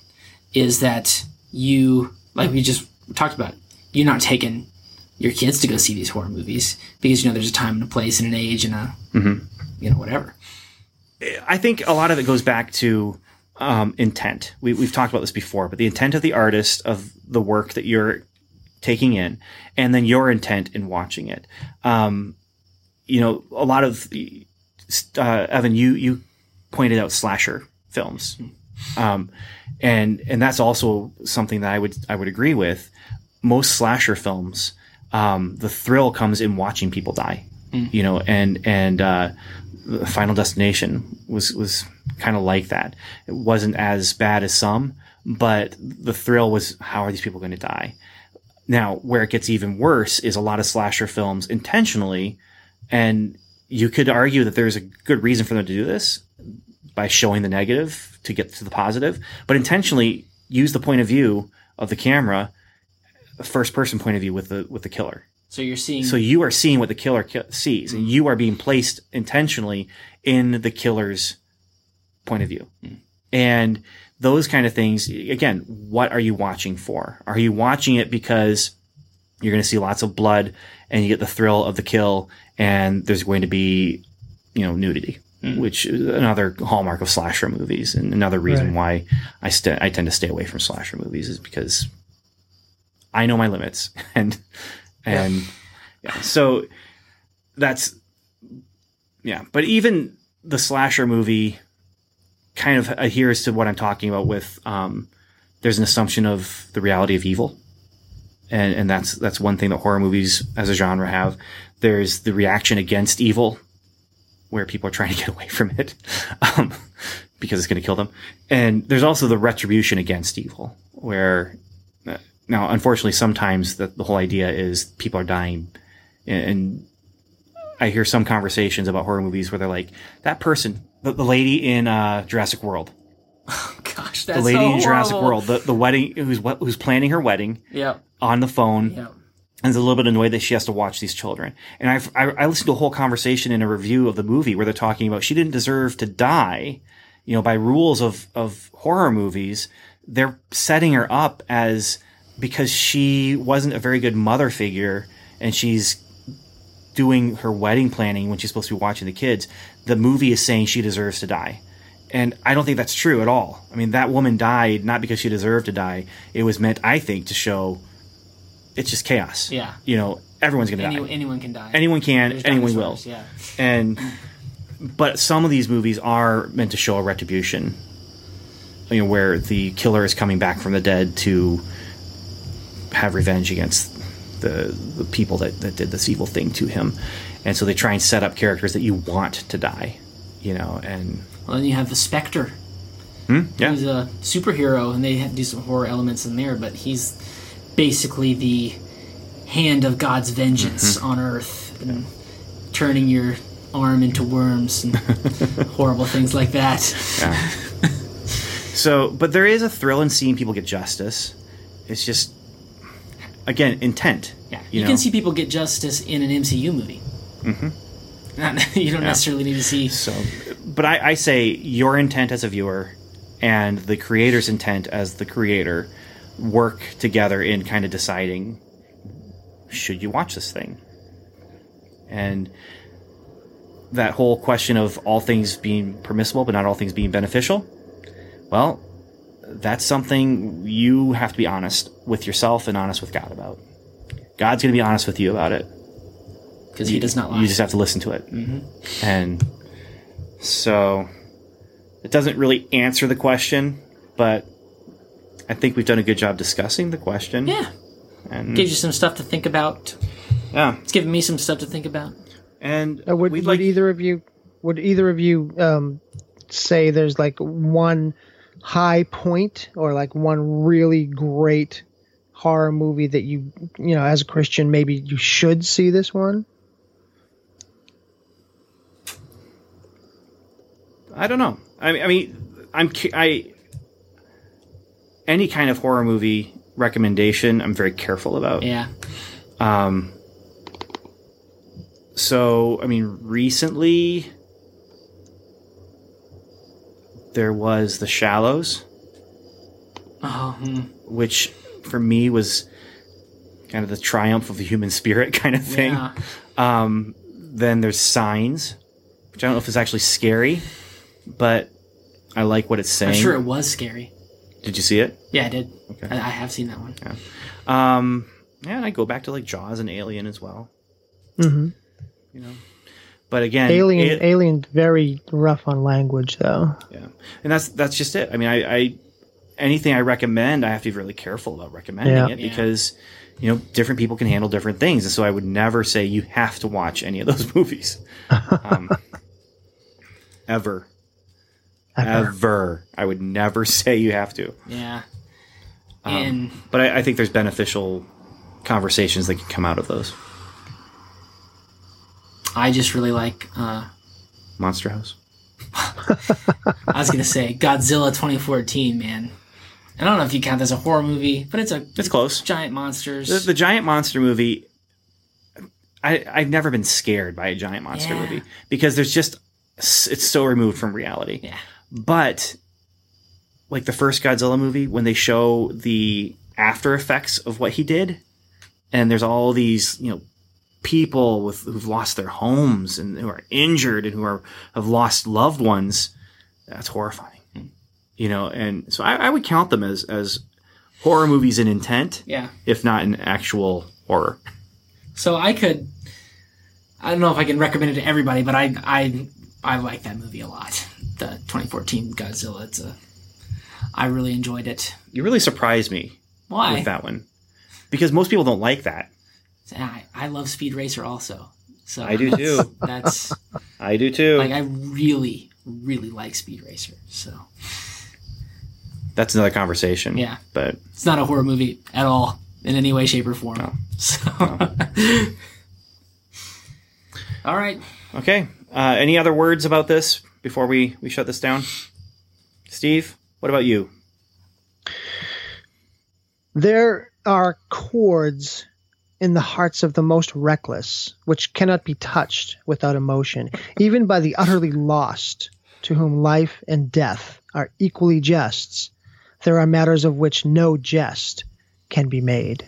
is that you, like we just talked about, you're not taking your kids to go see these horror movies because, you know, there's a time and a place and an age and a, you know, whatever. I think a lot of it goes back to um, intent. We, we've talked about this before, but the intent of the artist of the work that you're taking in, and then your intent in watching it. Um, you know, a lot of uh, Evan, you you pointed out slasher films, um, and and that's also something that I would I would agree with. Most slasher films, um, the thrill comes in watching people die. You know, and and uh, Final Destination was was kind of like that. It wasn't as bad as some, but the thrill was how are these people going to die? Now, where it gets even worse is a lot of slasher films intentionally, and you could argue that there's a good reason for them to do this by showing the negative to get to the positive, but intentionally use the point of view of the camera, a first person point of view with the with the killer. So you're seeing, So you are seeing what the killer ki- sees, and you are being placed intentionally in the killer's point of view. Mm. And those kind of things, again, what are you watching for? Are you watching it because you're going to see lots of blood and you get the thrill of the kill, and there's going to be, you know, nudity, hmm. which is another hallmark of slasher movies, and another reason why I st- I tend to stay away from slasher movies is because I know my limits, and and yeah. so that's yeah. But even the slasher movie kind of adheres to what I'm talking about. With um, there's an assumption of the reality of evil, and and that's that's one thing that horror movies as a genre have. There's the reaction against evil, where people are trying to get away from it um, because it's going to kill them, and there's also the retribution against evil, where uh, now unfortunately sometimes the, the whole idea is people are dying, and, and I hear some conversations about horror movies where they're like that person, the, the lady in uh, Jurassic World, gosh, that's the lady so in Jurassic. World, the, the wedding who's who's planning her wedding Yeah. on the phone Yeah. and is a little bit annoyed that she has to watch these children. And I've, I, I listened to a whole conversation in a review of the movie where they're talking about she didn't deserve to die. You know, by rules of, of horror movies, they're setting her up as because she wasn't a very good mother figure and she's doing her wedding planning when she's supposed to be watching the kids. The movie is saying she deserves to die. And I don't think that's true at all. I mean, that woman died not because she deserved to die. It was meant, I think, to show it's just chaos. Yeah. You know, everyone's going to Any, die. anyone can die. Anyone can, There's anyone will. Yeah. And but some of these movies are meant to show a retribution. You know, where the killer is coming back from the dead to have revenge against the the people that, that did this evil thing to him. And so they try and set up characters that you want to die. You know, and Well, then you have the Spectre. yeah. He's a superhero, and they do some horror elements in there, but he's basically the hand of God's vengeance Mm-hmm. on Earth, and turning your arm into worms and horrible things like that. So, but there is a thrill in seeing people get justice. It's just, again, intent. Yeah, You you, know? can see people get justice in an MCU movie. Mm-hmm. Not, you don't necessarily need to see. So, but I, I say your intent as a viewer and the creator's intent as the creator work together in kind of deciding should you watch this thing? And that whole question of all things being permissible but not all things being beneficial, well, that's something you have to be honest with yourself and honest with God about. God's going to be honest with you about it. Because he does not lie. You just have to listen to it. Mm-hmm. And so it doesn't really answer the question, but I think we've done a good job discussing the question. yeah, And gives you some stuff to think about. yeah. It's given me some stuff to think about. And Uh, would, we'd would like either of you would either of you um, say there's like one high point or like one really great horror movie that you you know as a Christian maybe you should see this one? I don't know. I mean, I mean, I'm I. any kind of horror movie recommendation, I'm very careful about. Yeah. Um. So, I mean, recently there was The Shallows, Oh, hmm. which for me was kind of the triumph of the human spirit kind of thing. yeah. Um, then there's Signs, which I don't know if it's actually scary, but I like what it's saying. I'm sure it was scary. Did you see it? Yeah, I did. Okay. I, I have seen that one. Um, yeah, and I go back to like Jaws and Alien as well. hmm You know, but again, Alien, A- Alien, very rough on language though. yeah, and that's that's just it. I mean, I, I anything I recommend, I have to be really careful about recommending Yeah. it Yeah. because you know different people can handle different things, and so I would never say you have to watch any of those movies, um, ever, Ever. ever. I would never say you have to. Yeah. Um, and But I, I think there's beneficial conversations that can come out of those. I just really like. Uh, Monster House. I was gonna say Godzilla 2014, man. I don't know if you count this as a horror movie, but it's a It's close. giant monsters. The, the giant monster movie. I I've never been scared by a giant monster Yeah. movie because there's just it's so removed from reality. yeah. But like the first Godzilla movie, when they show the after effects of what he did, and there's all these you know people with who've lost their homes and who are injured and who are have lost loved ones, that's horrifying. Hmm. You know, and so I, I would count them as as horror movies in intent Yeah. if not in actual horror. So I could. I don't know if I can recommend it to everybody, but I I I like that movie a lot. The 2014 Godzilla. It's a. I really enjoyed it. You really surprised me Why? with that one because most people don't like that. I, I love Speed Racer also. So I do too. That's I do too. like I really really like Speed Racer. So That's another conversation. Yeah. but it's not a horror movie at all in any way, shape, or form. So. all right. okay. Uh, any other words about this before we we shut this down? Steve, what about you? There are chords in the hearts of the most reckless, which cannot be touched without emotion, even by the utterly lost, to whom life and death are equally jests. There are matters of which no jest can be made.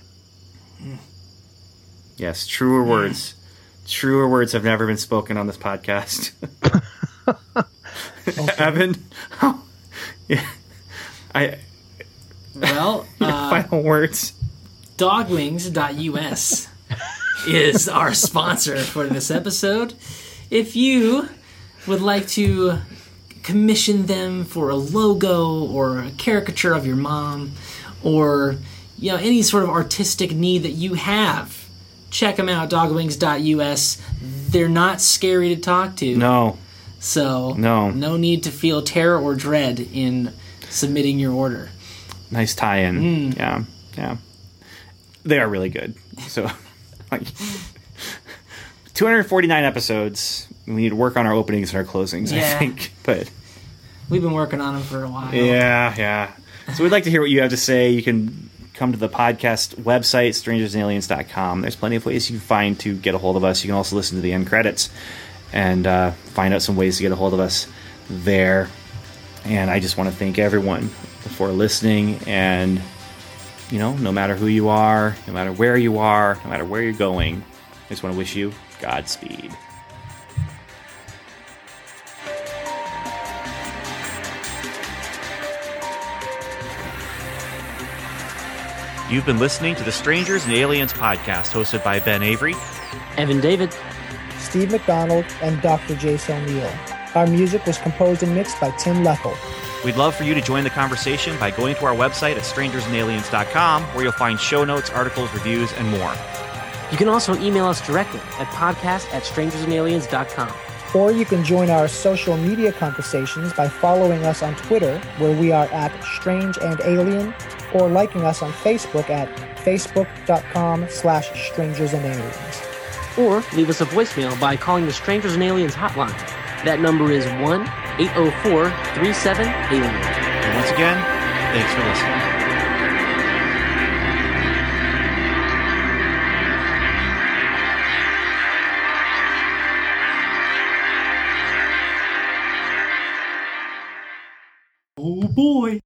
Yes, truer words. Truer words have never been spoken on this podcast. Evan, yeah, I Well, uh, final words. dogwings.us is our sponsor for this episode. If you would like to commission them for a logo or a caricature of your mom or you know any sort of artistic need that you have, check them out dogwings.us. They're not scary to talk to. No, So No. no need to feel terror or dread in submitting your order. nice tie-in. Mm. Yeah, yeah. They are really good. So, like, 249 episodes. We need to work on our openings and our closings. I think, but We've been working on them for a while. yeah, yeah. So we'd like to hear what you have to say. You can come to the podcast website, strangersandaliens.com. There's plenty of ways you can find to get a hold of us. You can also listen to the end credits and uh, find out some ways to get a hold of us there. And I just want to thank everyone for listening. And, you know, no matter who you are, no matter where you are, no matter where you're going, I just want to wish you Godspeed. You've been listening to the Strangers and Aliens podcast hosted by Ben Avery. Evan David. Steve McDonald and Dr. Jason O'Neill. Our music was composed and mixed by Tim Leffel. We'd love for you to join the conversation by going to our website at strangersandaliens.com where you'll find show notes, articles, reviews, and more. You can also email us directly at podcast at strangersandaliens.com. Or you can join our social media conversations by following us on Twitter, where we are at Strange and Alien, or liking us on Facebook at facebook.com slash strangers and aliens. Or leave us a voicemail by calling the Strangers and Aliens hotline. That number is 1 804 3781. And once again, thanks for listening. Oh boy.